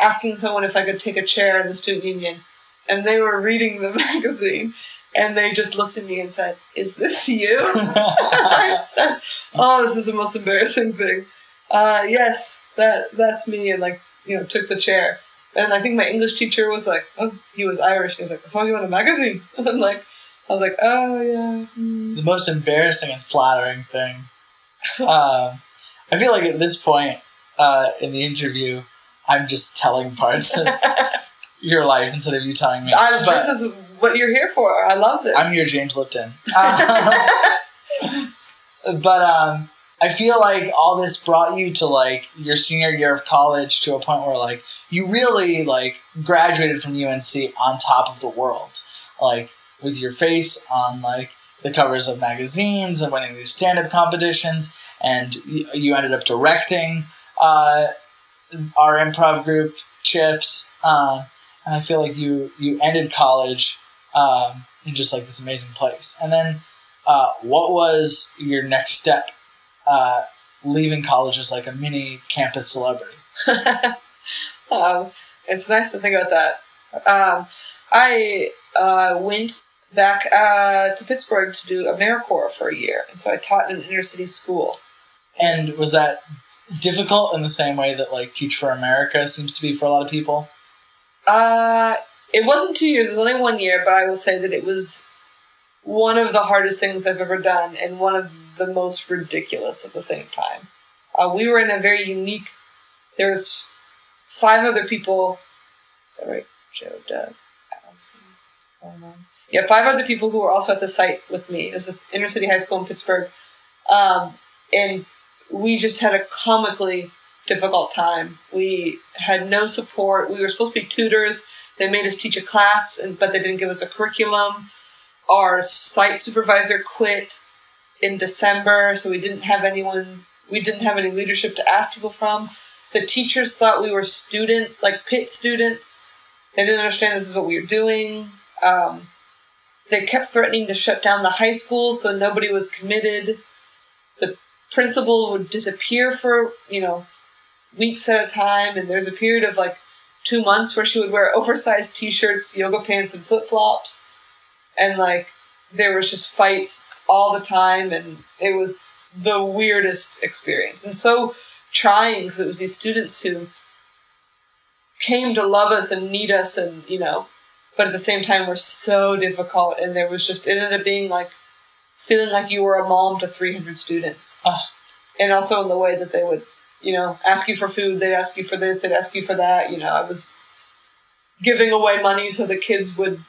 asking someone if I could take a chair in the student union. And they were reading the magazine and they just looked at me and said is this you? I said, oh this is the most embarrassing thing. Uh, yes that that's me and like you know took the chair. And i think my english teacher was like oh he was irish. He was like i saw you in a magazine. And like i was like oh yeah mm. the most embarrassing and flattering thing. Um, I feel like at this point uh, in the interview, I'm just telling parts of your life instead of you telling me. I, But this is what you're here for i love this I'm your James Lipton. Uh, but um, I feel like all this brought you to like your senior year of college to a point where like you really like graduated from UNC on top of the world, like with your face on like the covers of magazines and winning these stand-up competitions, and you, you ended up directing uh, our improv group Chips, um, and I feel like you you ended college um, in just like this amazing place, and then. Uh, what was your next step uh, leaving college as like a mini campus celebrity. um, it's nice to think about that. Um, I uh, went back uh, to Pittsburgh to do AmeriCorps for a year, and so I taught in an inner city school. And was that difficult in the same way that like Teach for America seems to be for a lot of people? Uh, it wasn't two years; it was only one year. But I will say that it was one of the hardest things I've ever done, and one of the most ridiculous at the same time. Uh, we were in a very unique. There's five other people. Is that right? Joe, Doug, Allison. Yeah, five other people who were also at the site with me. It was this inner city high school in Pittsburgh, um, and we just had a comically difficult time. We had no support. We were supposed to be tutors. They made us teach a class, but they didn't give us a curriculum. Our site supervisor quit in December, so we didn't have anyone. We didn't have any leadership to ask people from. The teachers thought we were student, like pit students. They didn't understand this is what we were doing. Um, they kept threatening to shut down the high school, so nobody was committed. Principal would disappear for you know weeks at a time, and there's a period of like two months where she would wear oversized t-shirts, yoga pants, and flip flops, and like there was just fights all the time, and it was the weirdest experience. And so trying because it was these students who came to love us and need us, and you know, but at the same time were so difficult, and there was just it ended up being like feeling like you were a mom to 300 students, Ah. and also in the way that they would you know, ask you for food, they'd ask you for this, they'd ask you for that. You know, I was giving away money so the kids would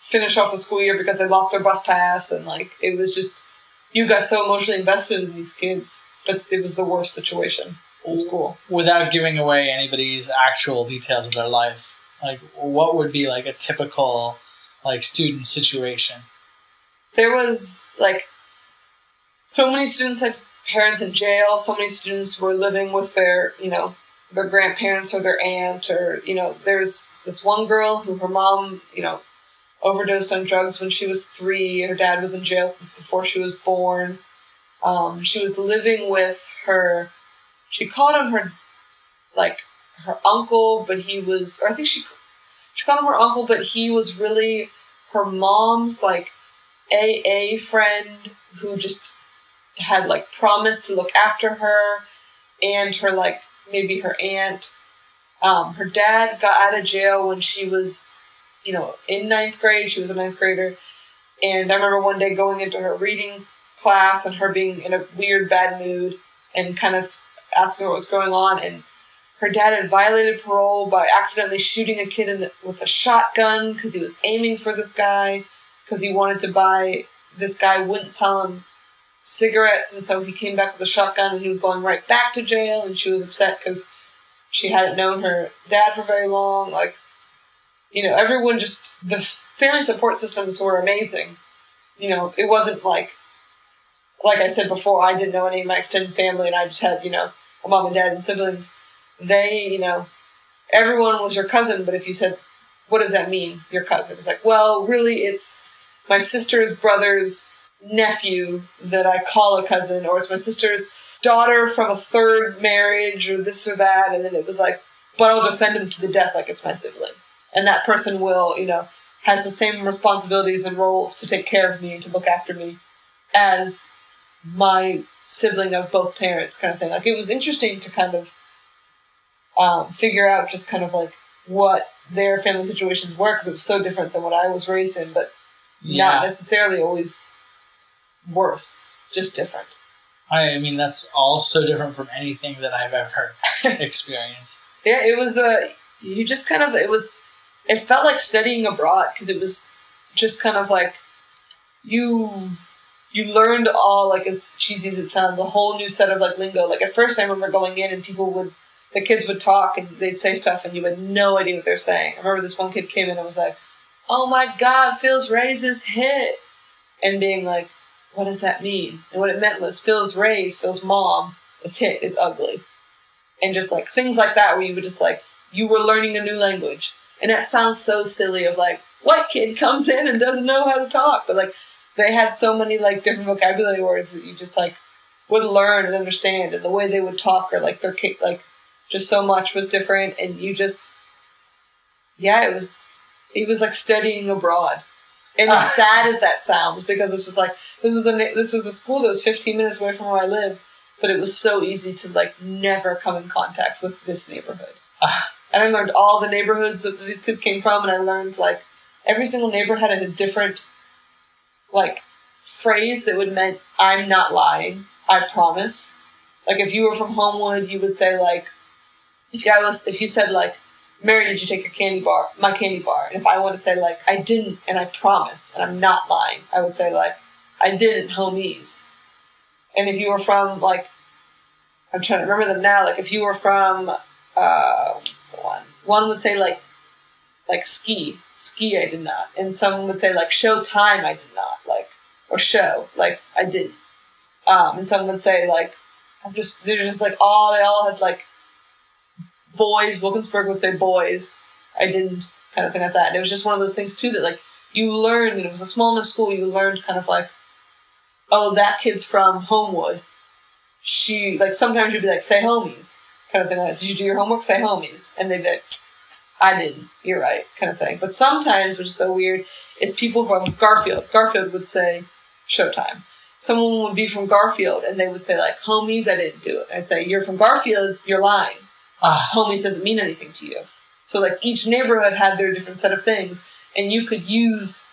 finish off the school year because they lost their bus pass, and like it was just you got so emotionally invested in these kids, but it was the worst situation in school. Without giving away anybody's actual details of their life, like what would be like a typical like student situation? There was like so many students had parents in jail, so many students were living with their, you know, their grandparents or their aunt or, you know, there's this one girl who her mom, you know, overdosed on drugs when she was three. Her dad was in jail since before she was born. Um, she was living with her, she called him her, like, her uncle, but he was, or I think she, she called him her uncle, but he was really her mom's, like, AA friend who just had like promised to look after her and her like maybe her aunt. Um, her dad got out of jail when she was, you know, in ninth grade. She was a ninth grader. And I remember one day going into her reading class and her being in a weird bad mood and kind of asking what was going on. And her dad had violated parole by accidentally shooting a kid the, with a shotgun because he was aiming for this guy because he wanted to buy this guy wouldn't sell him cigarettes and so he came back with a shotgun and he was going right back to jail and she was upset because she hadn't known her dad for very long like you know everyone just the family support systems were amazing you know it wasn't like like i said before i didn't know any of my extended family and i just had you know a mom and dad and siblings they, you know, everyone was your cousin, but if you said, what does that mean, your cousin? It's like, well, really, it's my sister's brother's nephew that I call a cousin, or it's my sister's daughter from a third marriage, or this or that. And then it was like, but I'll defend him to the death like it's my sibling. And that person will, you know, has the same responsibilities and roles to take care of me and to look after me as my sibling of both parents, kind of thing. Like it was interesting to kind of um, figure out just kind of like what their family situations were because it was so different than what I was raised in, but not necessarily always worse, just different. I mean, that's all so different from anything that I've ever experienced. Yeah, it was a. You just kind of it was. It felt like studying abroad because it was just kind of like you you learned all like as cheesy as it sounds a whole new set of like lingo. Like at first, I remember going in and people would the kids would talk and they'd say stuff and you had no idea what they're saying. I remember this one kid came in and was like, "Oh my God, Phil's raise is hit," and being like, "What does that mean?" And what it meant was Phil's raise, Phil's mom is hit is ugly, and just like things like that where you were just like you were learning a new language, and that sounds so silly of like white kid comes in and doesn't know how to talk, but like they had so many like different vocabulary words that you just like would learn and understand, and the way they would talk or like their like just so much was different, and you just yeah, it was it was like studying abroad. And ah. as sad as that sounds, because it's just like this was a this was a school that was 15 minutes away from where I lived, but it was so easy to like never come in contact with this neighborhood. Ah. and I learned all the neighborhoods that these kids came from, and I learned like every single neighborhood had a different like phrase that would mean I'm not lying, I promise. Like if you were from Homewood, you would say like if I was if you said like Mary, did you take your candy bar? My candy bar. And if I want to say like I didn't and I promise and I'm not lying, I would say like I didn't, homies. And if you were from like I'm trying to remember them now. Like if you were from uh, what's the one? One would say like like ski, ski. I did not, and someone would say like show time. I did not like or show like I didn't. Um, and someone would say like I'm just they're just like all they all had like boys. Wilkinsburg would say boys. I didn't kind of thing like that. And it was just one of those things too that like you learned. And it was a small enough school. You learned kind of like, oh, that kid's from Homewood. She like sometimes you'd be like, say homies, kind of thing. Like, Did you do your homework? Say homies, and they'd be like, I didn't. You're right, kind of thing. But sometimes, which is so weird, is people from Garfield. Garfield would say Showtime. Someone would be from Garfield and they would say like, homies, I didn't do it. I'd say, you're from Garfield, you're lying Ah, homies doesn't mean anything to you. So like each neighborhood had their different set of things, and you could use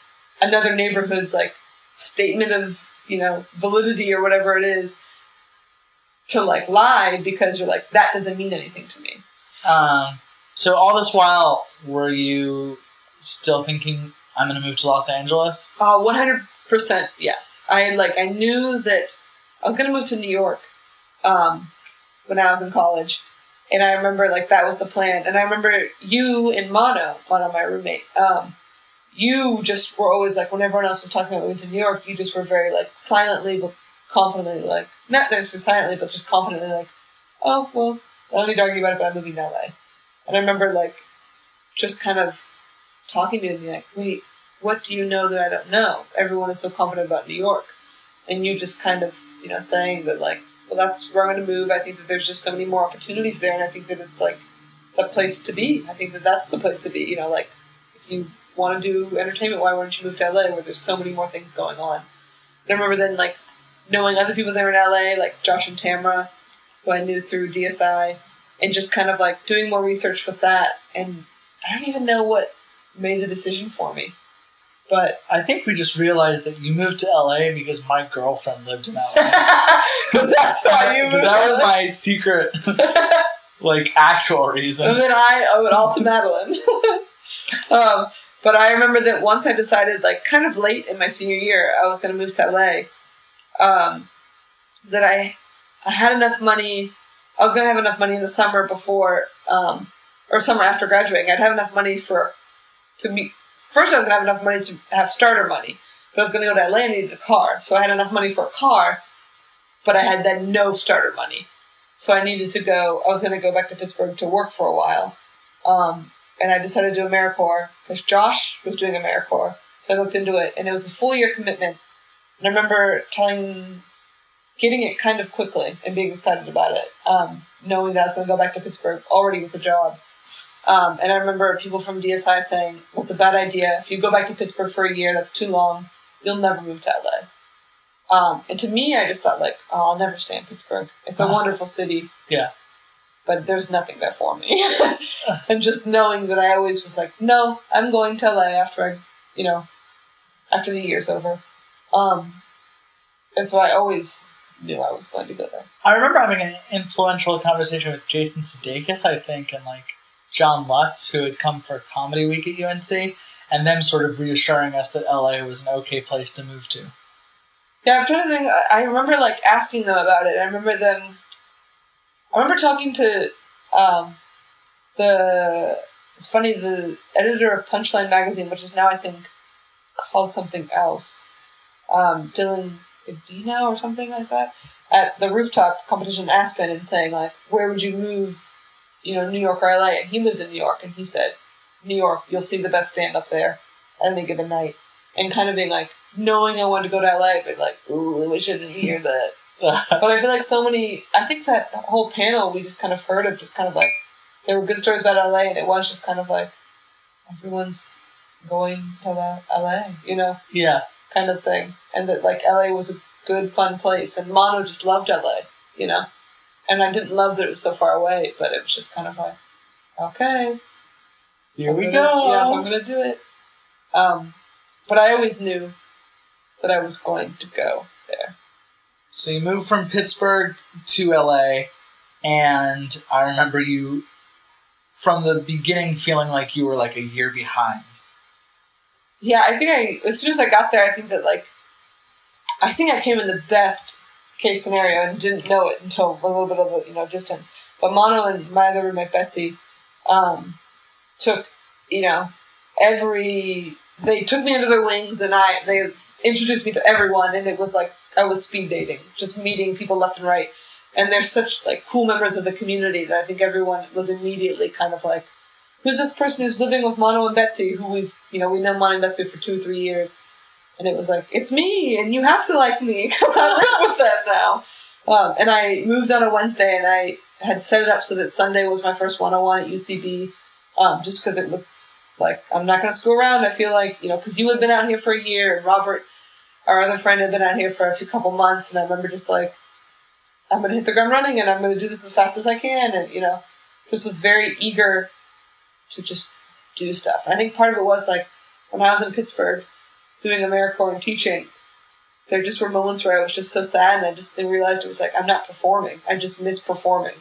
another neighborhood's like statement of you know validity or whatever it is to like lie because you're like that doesn't mean anything to me. um, so all this while, were you still thinking I'm going to move to Los Angeles? Uh, one hundred percent yes. I like I knew that I was gonna move to New York um, when I was in college, and I remember like that was the plan. And I remember you and Mono, Mono, my roommate. Um, you just were always like when everyone else was talking about moving to New York, you just were very like silently but confidently like not necessarily silently but just confidently like, oh well, I don't need to argue about it, but I'm moving to LA. And I remember like just kind of talking to being like, wait, what do you know that I don't know? Everyone is so confident about New York. And you just kind of, you know, saying that like, well that's where I'm gonna move. I think that there's just so many more opportunities there and I think that it's like the place to be. I think that that's the place to be, you know, like if you want to do entertainment, why wouldn't you move to LA where there's so many more things going on? And I remember then like knowing other people there in LA, like Josh and Tamara, who I knew through DSI, and just kind of like doing more research with that. And I don't even know what made the decision for me. But I think we just realized that you moved to LA because my girlfriend lived in LA. because that's why you moved that was my secret, like, actual reason. And then I owe it all to Madeline. um, but I remember that once I decided, like, kind of late in my senior year, I was going to move to LA. Um, that I, I had enough money. I was going to have enough money in the summer before, um, or summer after graduating. I'd have enough money for to meet. First, I was to have enough money to have starter money, but I was going to go to LA. and needed a car, so I had enough money for a car, but I had then no starter money. so I needed to go. I was going to go back to Pittsburgh to work for a while, um, and I decided to do AmeriCorps because Josh was doing AmeriCorps. So I looked into it, and it was a full year commitment. And I remember telling, getting it kind of quickly and being excited about it, um, knowing that I was going to go back to Pittsburgh already with a job. Um, and I remember people from DSI saying, "That's a bad idea. If you go back to Pittsburgh for a year, that's too long. You'll never move to LA." Um, and to me, I just thought like, "Oh, I'll never stay in Pittsburgh. It's a Uh-huh. wonderful city." Yeah. But there's nothing there for me. and just knowing that I always was like, "No, I'm going to LA after I, you know, after the year's over." Um, and so I always knew I was going to go there. I remember having an influential conversation with Jason Sudeikis, I think, and like John Lutz, who had come for Comedy Week at UNC, and them sort of reassuring us that LA was an okay place to move to. Yeah, I'm trying to think. I- remember like asking them about it. I remember them. I remember talking to um, the. It's funny the editor of Punchline magazine, which is now I think called something else, um, Dylan Edina or something like that, at the rooftop competition in Aspen, and saying like, "Where would you move? You know, New York or LA?" And he lived in New York, and he said, "New York. You'll see the best stand up there at any given night." And kind of being like, knowing I wanted to go to LA, but like, ooh, we shouldn't hear that. But I feel like so many. I think that whole panel we just kind of heard of, just kind of like there were good stories about LA, and it was just kind of like everyone's going to LA, you know, yeah, kind of thing, and that like LA was a good, fun place, and Mono just loved LA, you know, and I didn't love that it was so far away, but it was just kind of like, okay, here I'm we gonna- go. Yeah, I'm gonna do it. Um, but I always knew that I was going to go there. So you moved from Pittsburgh to LA, and I remember you from the beginning feeling like you were like a year behind. Yeah, I think I as soon as I got there, I think that like, I think I came in the best case scenario and didn't know it until a little bit of a you know distance. But Mono and my other roommate Betsy um, took you know every they took me under their wings and I they introduced me to everyone and it was like I was speed dating, just meeting people left and right. And they're such like cool members of the community that I think everyone was immediately kind of like, who's this person who's living with Mono and Betsy, who we you know we know Mono and Betsy for two three years, and it was like it's me and you have to like me because I live with them now. Um, and I moved on a Wednesday and I had set it up so that Sunday was my first one on one at UCB, um, just because it was like I'm not going to screw around. I feel like you know because you had been out here for a year and Robert, our other friend, had been out here for a few couple months, and I remember just like I'm going to hit the ground running and I'm going to do this as fast as I can, and you know just was very eager to just do stuff. And I think part of it was like when I was in Pittsburgh doing AmeriCorps and teaching, there just were moments where I was just so sad and I just then realized it was like I'm not performing. I'm just miss performing.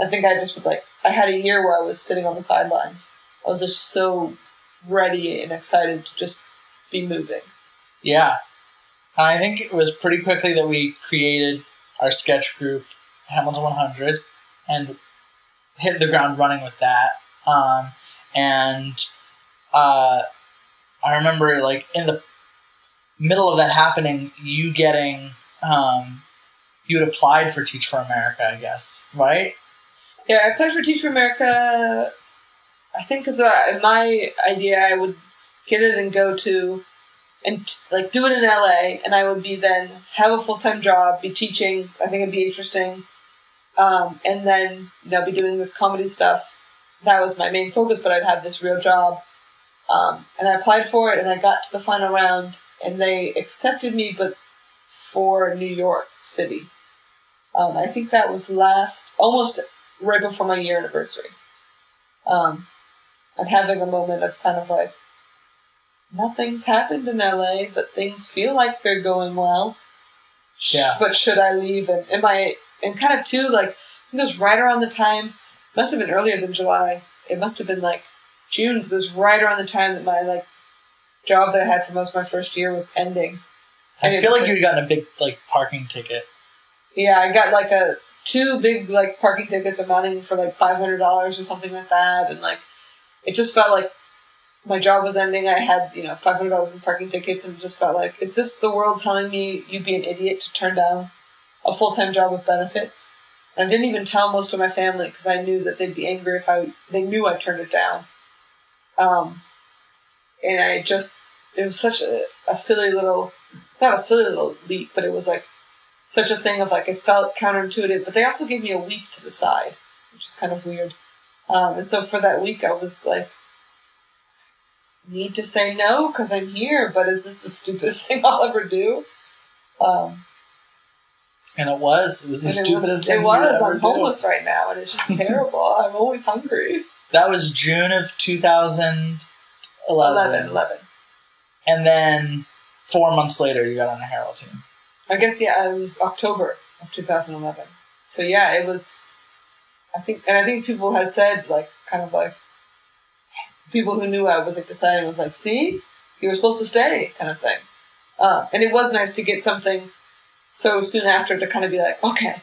I think I just would like I had a year where I was sitting on the sidelines. I was just so ready and excited to just be moving. Yeah. I think it was pretty quickly that we created our sketch group, Hamilton 100, and hit the ground running with that. Um, and uh, I remember, like, in the middle of that happening, you getting, um, you had applied for Teach for America, I guess, right? Yeah, I applied for Teach for America. I think because uh, my idea, I would get it and go to, and like do it in LA, and I would be then have a full time job, be teaching. I think it'd be interesting, um, and then you know be doing this comedy stuff. That was my main focus, but I'd have this real job, um, and I applied for it, and I got to the final round, and they accepted me, but for New York City. Um, I think that was last almost right before my year anniversary. Um, and having a moment of kind of like, nothing's happened in LA, but things feel like they're going well. Yeah. But should I leave? And am I, and kind of too, like, I think it was right around the time, must have been earlier than July. It must have been like June, because it was right around the time that my, like, job that I had for most of my first year was ending. I feel like you'd gotten a big, like, parking ticket. Yeah, I got like a two big like parking tickets amounting for like five hundred dollars or something like that, and like it just felt like my job was ending. I had you know five hundred dollars in parking tickets, and it just felt like, is this the world telling me you'd be an idiot to turn down a full time job with benefits? And I didn't even tell most of my family because I knew that they'd be angry if I they knew I turned it down. Um, and I just it was such a, a silly little not a silly little leap, but it was like such a thing of like it felt counterintuitive. But they also gave me a week to the side, which is kind of weird. Um, and so for that week, I was like, need to say no because I'm here, but is this the stupidest thing I'll ever do? Um, And it was. It was the and it stupidest was. thing It was. I'm do. homeless right now, and it's just terrible. I'm always hungry. That was June of 2011. 11, 11. And then four months later, you got on a Harold team. I guess yeah, it was October of 2011. So yeah, it was. I think, and I think people had said like, kind of like, people who knew I was like deciding was like, see, you were supposed to stay, kind of thing. Um, and it was nice to get something so soon after to kind of be like, okay,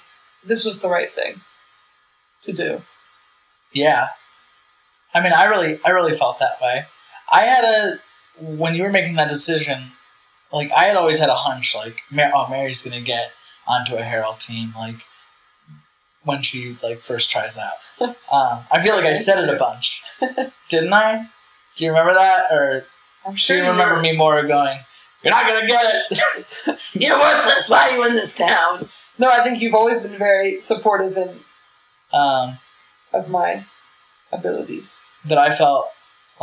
this was the right thing to do. Yeah. I mean, I really, I really felt that way. I had a when you were making that decision, like I had always had a hunch, like, oh, Mary's gonna get onto a Harold team, like when she like first tries out. um, I feel like I said it a bunch, didn't I? Do you remember that, or I'm do sure you you remember me more going, "You're not gonna get it"? You're worthless. Why are you in this town? No, I think you've always been very supportive and um, of my abilities. but I felt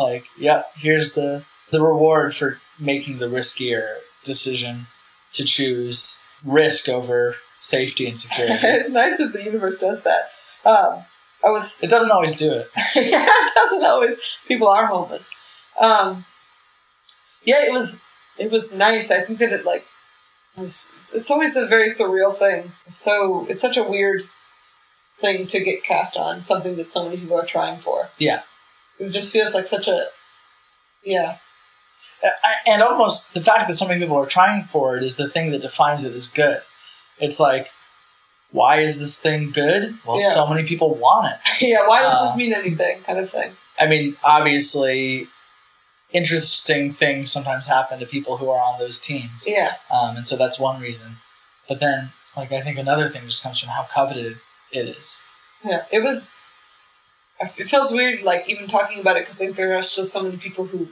like, yep, here's the the reward for making the riskier decision to choose risk over safety and security. it's nice that the universe does that. Um, I was it doesn't always do it. yeah, it doesn't always. People are homeless. Um, yeah, it was. It was nice. I think that it like. It was, it's always a very surreal thing. So it's such a weird thing to get cast on something that so many people are trying for. Yeah. It just feels like such a. Yeah. I- And almost the fact that so many people are trying for it is the thing that defines it as good. It's like, why is this thing good? Well, Yeah. so many people want it. yeah. Why does Uh, this mean anything? Kind of thing. I mean, obviously, interesting things sometimes happen to people who are on those teams. Yeah. Um, and so that's one reason. But then, like, I think another thing just comes from how coveted it is. Yeah, it was. It feels weird, like even talking about it, because like there are still so many people who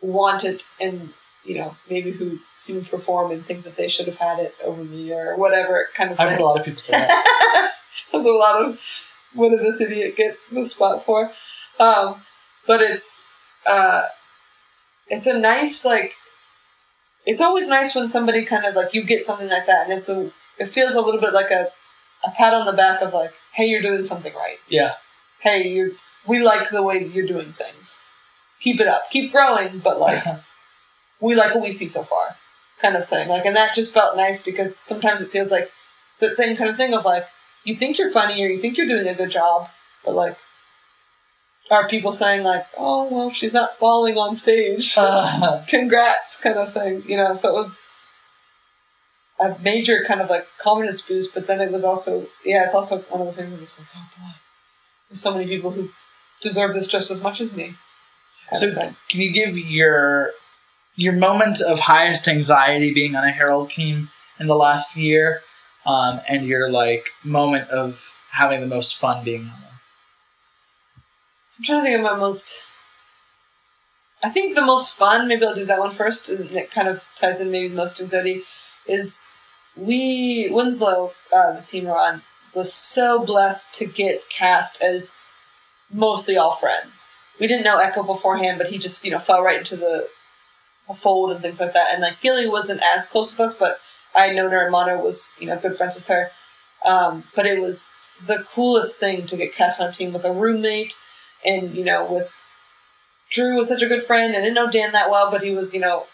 want it, and you know maybe who see me perform and think that they should have had it over me or whatever kind of I've heard a lot of people say that. There's a lot of what did this idiot get the spot for? Um, but it's uh, it's a nice like. It's always nice when somebody kind of like you get something like that, and it's a it feels a little bit like a a pat on the back of like, hey, you're doing something right yeah. Hey, you we like the way you're doing things. Keep it up. Keep growing, but like we like what we see so far. Kind of thing. Like and that just felt nice because sometimes it feels like that same kind of thing of like you think you're funny or you think you're doing a good job, but like are people saying like, Oh well she's not falling on stage. Uh, Congrats kind of thing. You know, so it was a major kind of like confidence boost, but then it was also yeah, it's also one of those things where it's like, oh boy, there's so many people who deserve this just as much as me. So, can you give your your moment of highest anxiety being on a Harold team in the last year, um, and your like moment of having the most fun being on them? I'm trying to think of my most. I think the most fun, maybe I'll do that one first, and it kind of ties in maybe the most anxiety, is we, Winslow, uh, the team we're on, was so blessed to get cast as mostly all friends. We didn't know Echo beforehand, but he just, you know, fell right into the, the fold and things like that. And, like, Gilly wasn't as close with us, but I had known her, and Mono was, you know, good friends with her. Um, but it was the coolest thing to get cast on a team with a roommate and you know with Drew was such a good friend. I didn't know Dan that well, but he was you know,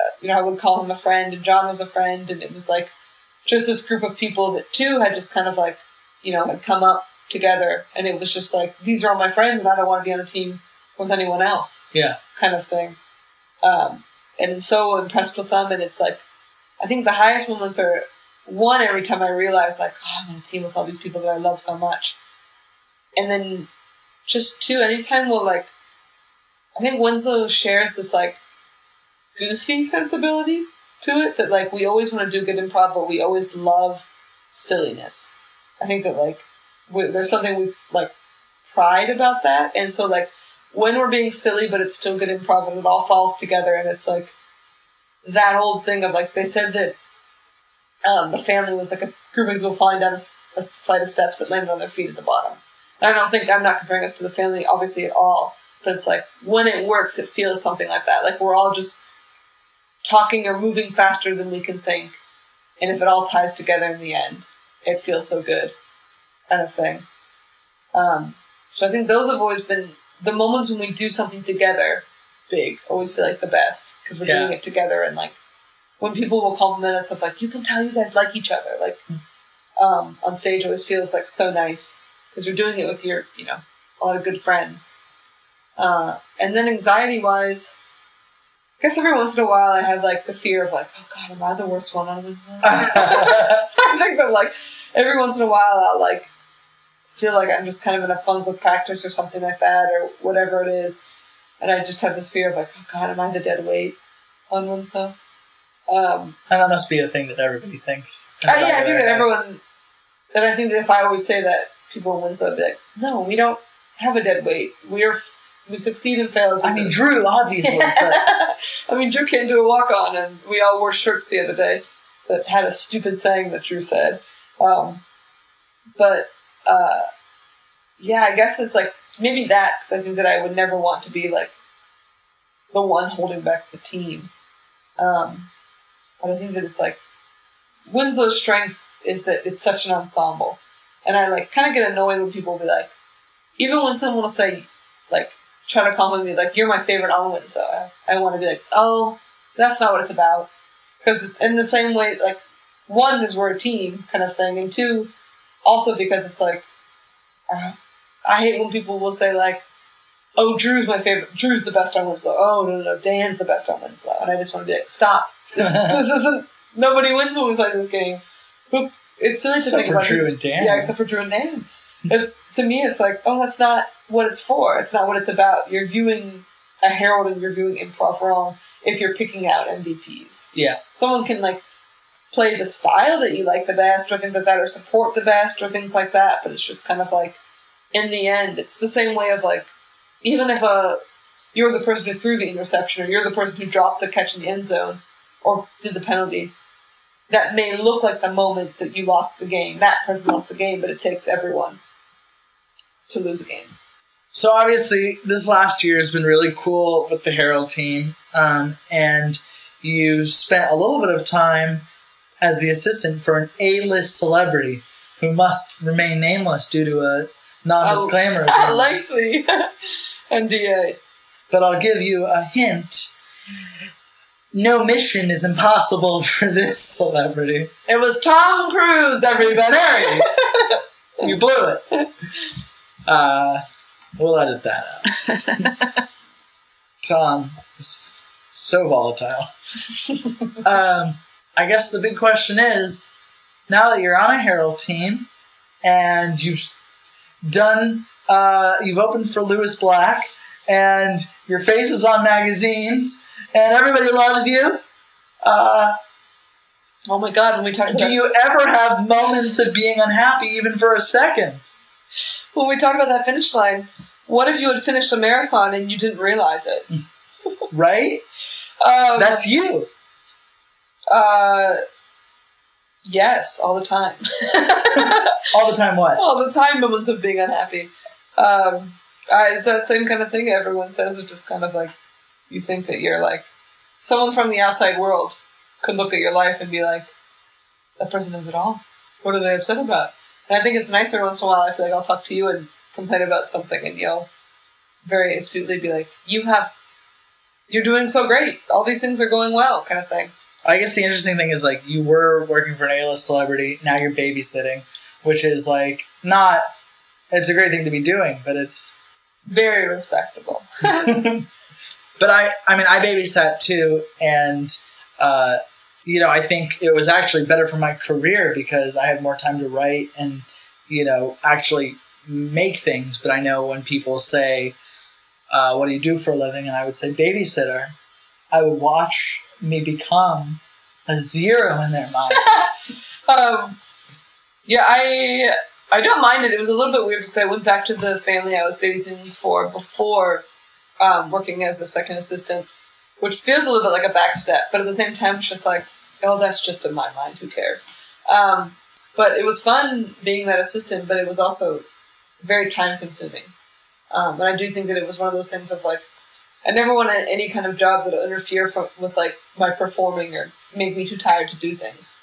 uh, you know I would call him a friend, and John was a friend, and it was like just this group of people that too had just kind of like you know had come up together, and it was just like these are all my friends, and I don't want to be on a team with anyone else, Yeah. kind of thing. Um, and I'm so impressed with them, and it's like I think the highest moments are one every time I realize like oh, I'm on a team with all these people that I love so much, and then just two anytime we'll like I think Winslow shares this like goofy sensibility to it that like we always want to do good improv, but we always love silliness. I think that like we, there's something we like pride about that, and so like when we're being silly, but it's still good improv, and it all falls together, and it's like that whole thing of like they said that um, the family was like a group of people falling down a flight of steps that landed on their feet at the bottom. I don't think I'm not comparing us to the family, obviously at all, but it's like when it works, it feels something like that. Like we're all just talking or moving faster than we can think, and if it all ties together in the end, it feels so good, kind of thing. Um, so I think those have always been the moments when we do something together, big, always feel like the best because we're Yeah. doing it together and like when people will compliment us of like you can tell you guys like each other like um, on stage always feels like so nice because you're doing it with your you know a lot of good friends uh, and then anxiety wise I guess every once in a while I have like the fear of like oh god am I the worst one on Wednesday I think that like every once in a while I'll like feel like I'm just kind of in a funk with practice or something like that or whatever it is and I just have this fear of like oh god am I the dead weight on Wednesday um, And that must be a thing that everybody thinks. uh, yeah, I think that everyone, and I think that if I always say that, people in Winslow would be like, no, we don't have a dead weight. We're we succeed and fail. as a I mean, group." Drew, obviously. I mean, Drew can't do a walk on, and we all wore shirts the other day that had a stupid saying that Drew said. Um, but uh, yeah, I guess it's like maybe that because I think that I would never want to be like the one holding back the team. Um, but I think that it's like Winslow's strength is that it's such an ensemble, and I like kind of get annoyed when people be like, even when someone will say like try to compliment me like you're my favorite on Winslow, I, I want to be like, oh, that's not what it's about, because in the same way, like one is we're a team kind of thing, and two, also because it's like, uh, I hate when people will say like. Oh, Drew's my favorite. Drew's the best on Winslow. Oh no, no, no, Dan's the best on Winslow, and I just want to be like, stop. This, this isn't. Nobody wins when we play this game. It's silly to Except think for about Drew and Dan. Yeah, except for Drew and Dan. It's to me, it's like, oh, that's not what it's for. It's not what it's about. You're viewing a Harold and you're viewing improv wrong if you're picking out MVPs. yeah. Someone can like play the style that you like the best, or things like that, or support the best, or things like that. But it's just kind of like, in the end, it's the same way of like, even if uh, you're the person who threw the interception, or you're the person who dropped the catch in the end zone, or did the penalty, that may look like the moment that you lost the game. That person lost the game, but it takes everyone to lose a game. So obviously, this last year has been really cool with the Harold team, um, and you spent a little bit of time as the assistant for an A-list celebrity who must remain nameless due to a non-disclaimer. Agreement. likely. NDA. but I'll give you a hint. No mission is impossible for this celebrity. It was Tom Cruise, everybody. You blew it. Uh, we'll edit that out. Tom is so volatile. um, I guess the big question is now that you're on a Harold team and you've done, uh, you've opened for Lewis Black and your face is on magazines and everybody loves you. Uh, Oh my god, when we talked about do you ever have moments of being unhappy, even for a second? When we talked about that finish line, what if you had finished a marathon and you didn't realize it? Right? Um, That's you. uh, yes, all the time. All the time, what? all the time, moments of being unhappy. Um, I, it's that same kind of thing everyone says of just kind of like you think that you're like someone from the outside world could look at your life and be like, that person knows it all. What are they upset about? And I think it's nicer once in a while. I feel like I'll talk to you and complain about something, and you'll very astutely be like, "You have, you're doing so great. All these things are going well," kind of thing. I guess the interesting thing is like you were working for an A-list celebrity. Now you're babysitting, which is like not. It's a great thing to be doing, but it's. Very respectable. but I, I mean, I babysat too, and uh, you know, I think it was actually better for my career because I had more time to write and you know actually make things. But I know when people say, uh, "What do you do for a living?" and I would say babysitter, I would watch me become a zero in their mind. um, Yeah, I I don't mind it. It was a little bit weird because I went back to the family I was babysitting for before um, working as a second assistant, which feels a little bit like a backstep, but at the same time, it's just like, oh, that's just in my mind. Who cares? Um, but it was fun being that assistant, but it was also very time consuming. Um, and I do think that it was one of those things of like, I never wanted any kind of job that would interfere from, with like my performing or make me too tired to do things.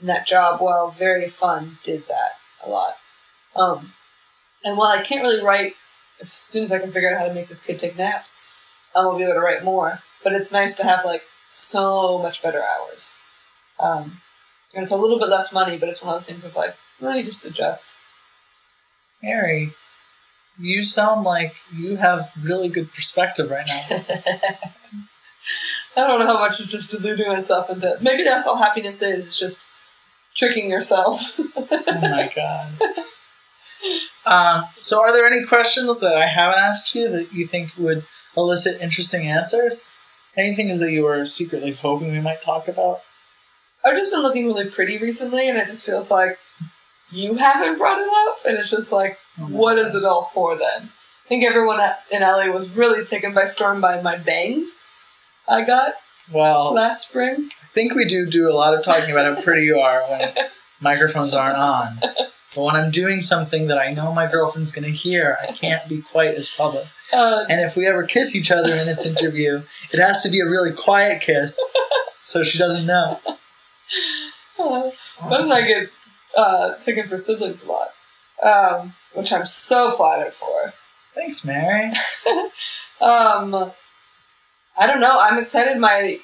And that job, while very fun, did that a lot. Um, and while I can't really write, as soon as I can figure out how to make this kid take naps, I will be able to write more. But it's nice to have like so much better hours. Um, and it's a little bit less money, but it's one of those things of like, you just adjust. Mary, you sound like you have really good perspective right now. I don't know how much is just deluding myself into. Maybe that's all happiness is. It's just tricking yourself. oh my god. Um, so, are there any questions that I haven't asked you that you think would elicit interesting answers? Anything that you were secretly hoping we might talk about? I've just been looking really pretty recently, and it just feels like you haven't brought it up, and it's just like, Oh what God. is it all for then? I think everyone in LA was really taken by storm by my bangs I got Well, last spring. I think we do do a lot of talking about how pretty you are when microphones aren't on. But when I'm doing something that I know my girlfriend's going to hear, I can't be quite as public. Uh, And if we ever kiss each other in this interview, it has to be a really quiet kiss so she doesn't know. uh, But then I get uh, taken for siblings a lot, um, which I'm so flattered for. Thanks, Mary. Um, I don't know. I'm excited. My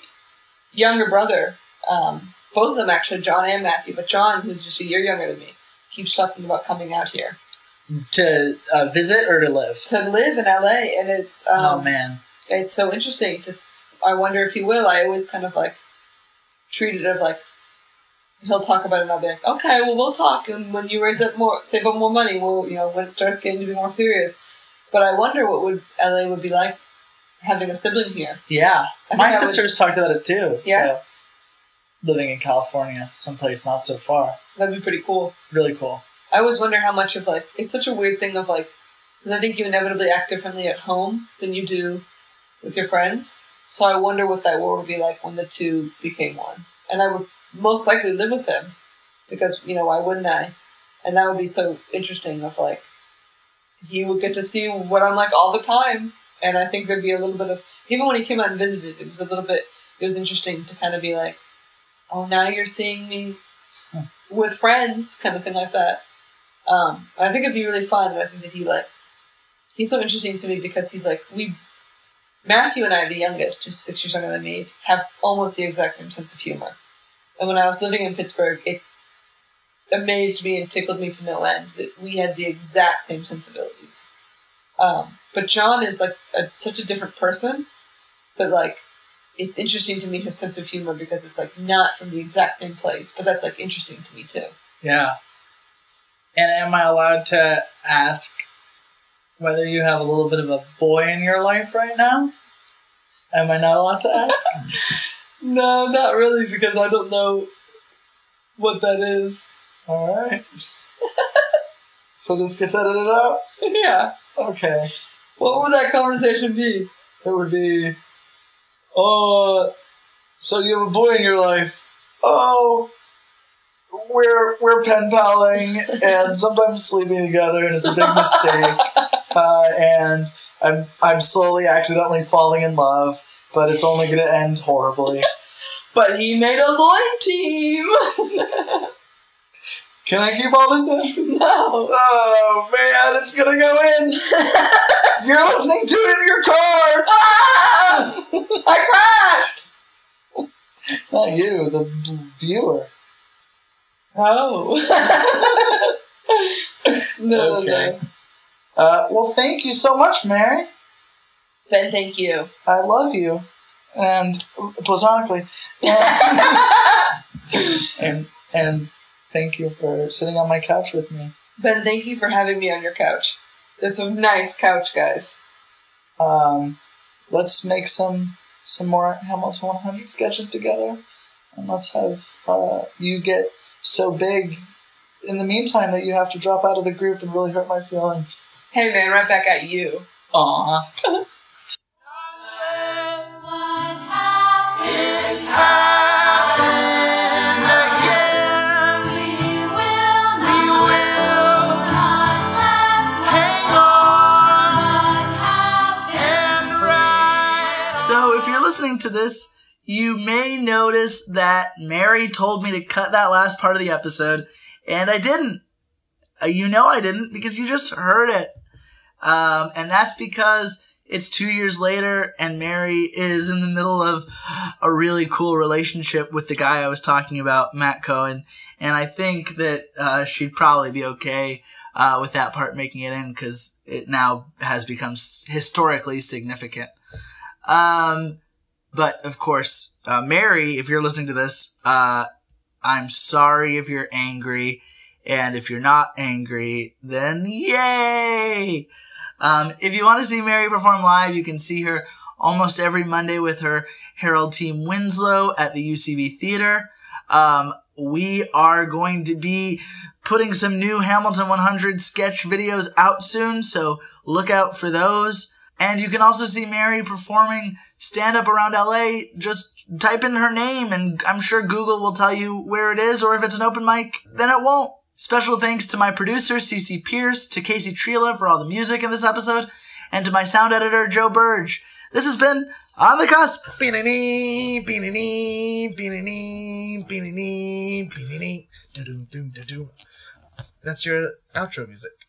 younger brother, um, both of them actually, John and Matthew, but John, who's just a year younger than me, keeps talking about coming out here To uh, visit or to live? to live in LA, and it's um, oh, man. it's so interesting to. I wonder if he will. I always kind of like treat it of like he'll talk about it, and I'll be like, okay, well, we'll talk, and when you raise up more, save up more money, we'll you know when it starts getting to be more serious. But I wonder what would LA would be like having a sibling here. Yeah. My I would- sisters talked about it too. Yeah? So, living in California, someplace not so far. That'd be pretty cool. Really cool. I always wonder how much of like it's such a weird thing of like because I think you inevitably act differently at home than you do with your friends. So I wonder what that war would be like when the two became one. And I would most likely live with him because you know why wouldn't I? And that would be so interesting. Of like he would get to see what I'm like all the time, and I think there'd be a little bit of even when he came out and visited, it was a little bit. It was interesting to kind of be like, oh, now you're seeing me with friends, kind of thing like that. Um, I think it'd be really fun. I think that he like he's so interesting to me because he's like we Matthew and I, the youngest, who's six years younger than me, have almost the exact same sense of humor. And when I was living in Pittsburgh, it amazed me and tickled me to no end that we had the exact same sensibilities. Um, but John is like a, such a different person that like it's interesting to me his sense of humor because it's like not from the exact same place, but that's like interesting to me too. Yeah. And am I allowed to ask whether you have a little bit of a boy in your life right now? Am I not allowed to ask? No, not really, because I don't know what that is. All right. so this gets edited out? yeah. Okay. What would that conversation be? It would be, oh, so you have a boy in your life. Oh, we're we're pen paling and sometimes sleeping together, and it's a big mistake. Uh, and I'm I'm slowly accidentally falling in love, but it's only going to end horribly. But he made a Lloyd team! Can I keep all this in? no. Oh man, it's gonna go in. You're listening to it in your car. Ah! I crashed! Not you, the viewer. Oh. no, Okay. no, no. Uh, well, thank you so much, Mary. Ben, thank you. I love you, and platonically, and, and and thank you for sitting on my couch with me. Ben, thank you for having me on your couch. It's a nice couch, guys. Um, let's make some some more Hamilton 100 sketches together, and let's have uh, you get so big in the meantime that you have to drop out of the group and really hurt my feelings. Hey man, right back at you. Aw. this, you may notice that Mary told me to cut that last part of the episode, and I didn't. Uh, you know I didn't because you just heard it. Um, and that's because it's two years later, and Mary is in the middle of a really cool relationship with the guy I was talking about, Matt Cohen. And I think that uh, she'd probably be okay uh, with that part making it in because it now has become historically significant. Um, but of course, uh, Mary, if you're listening to this, uh, I'm sorry if you're angry. And if you're not angry, then yay! Um, if you want to see Mary perform live, you can see her almost every Monday with her Harold Team Winslow at the UCB Theater. Um, we are going to be putting some new Hamilton 100 sketch videos out soon, so look out for those. And you can also see Mary performing stand up around LA. Just type in her name, and I'm sure Google will tell you where it is, or if it's an open mic, then it won't. Special thanks to my producer, CC Pierce, to Casey Trila for all the music in this episode, and to my sound editor, Joe Burge. This has been On the Cusp. Beanie, beanie, da-doom, doom, da-doom. That's your outro music.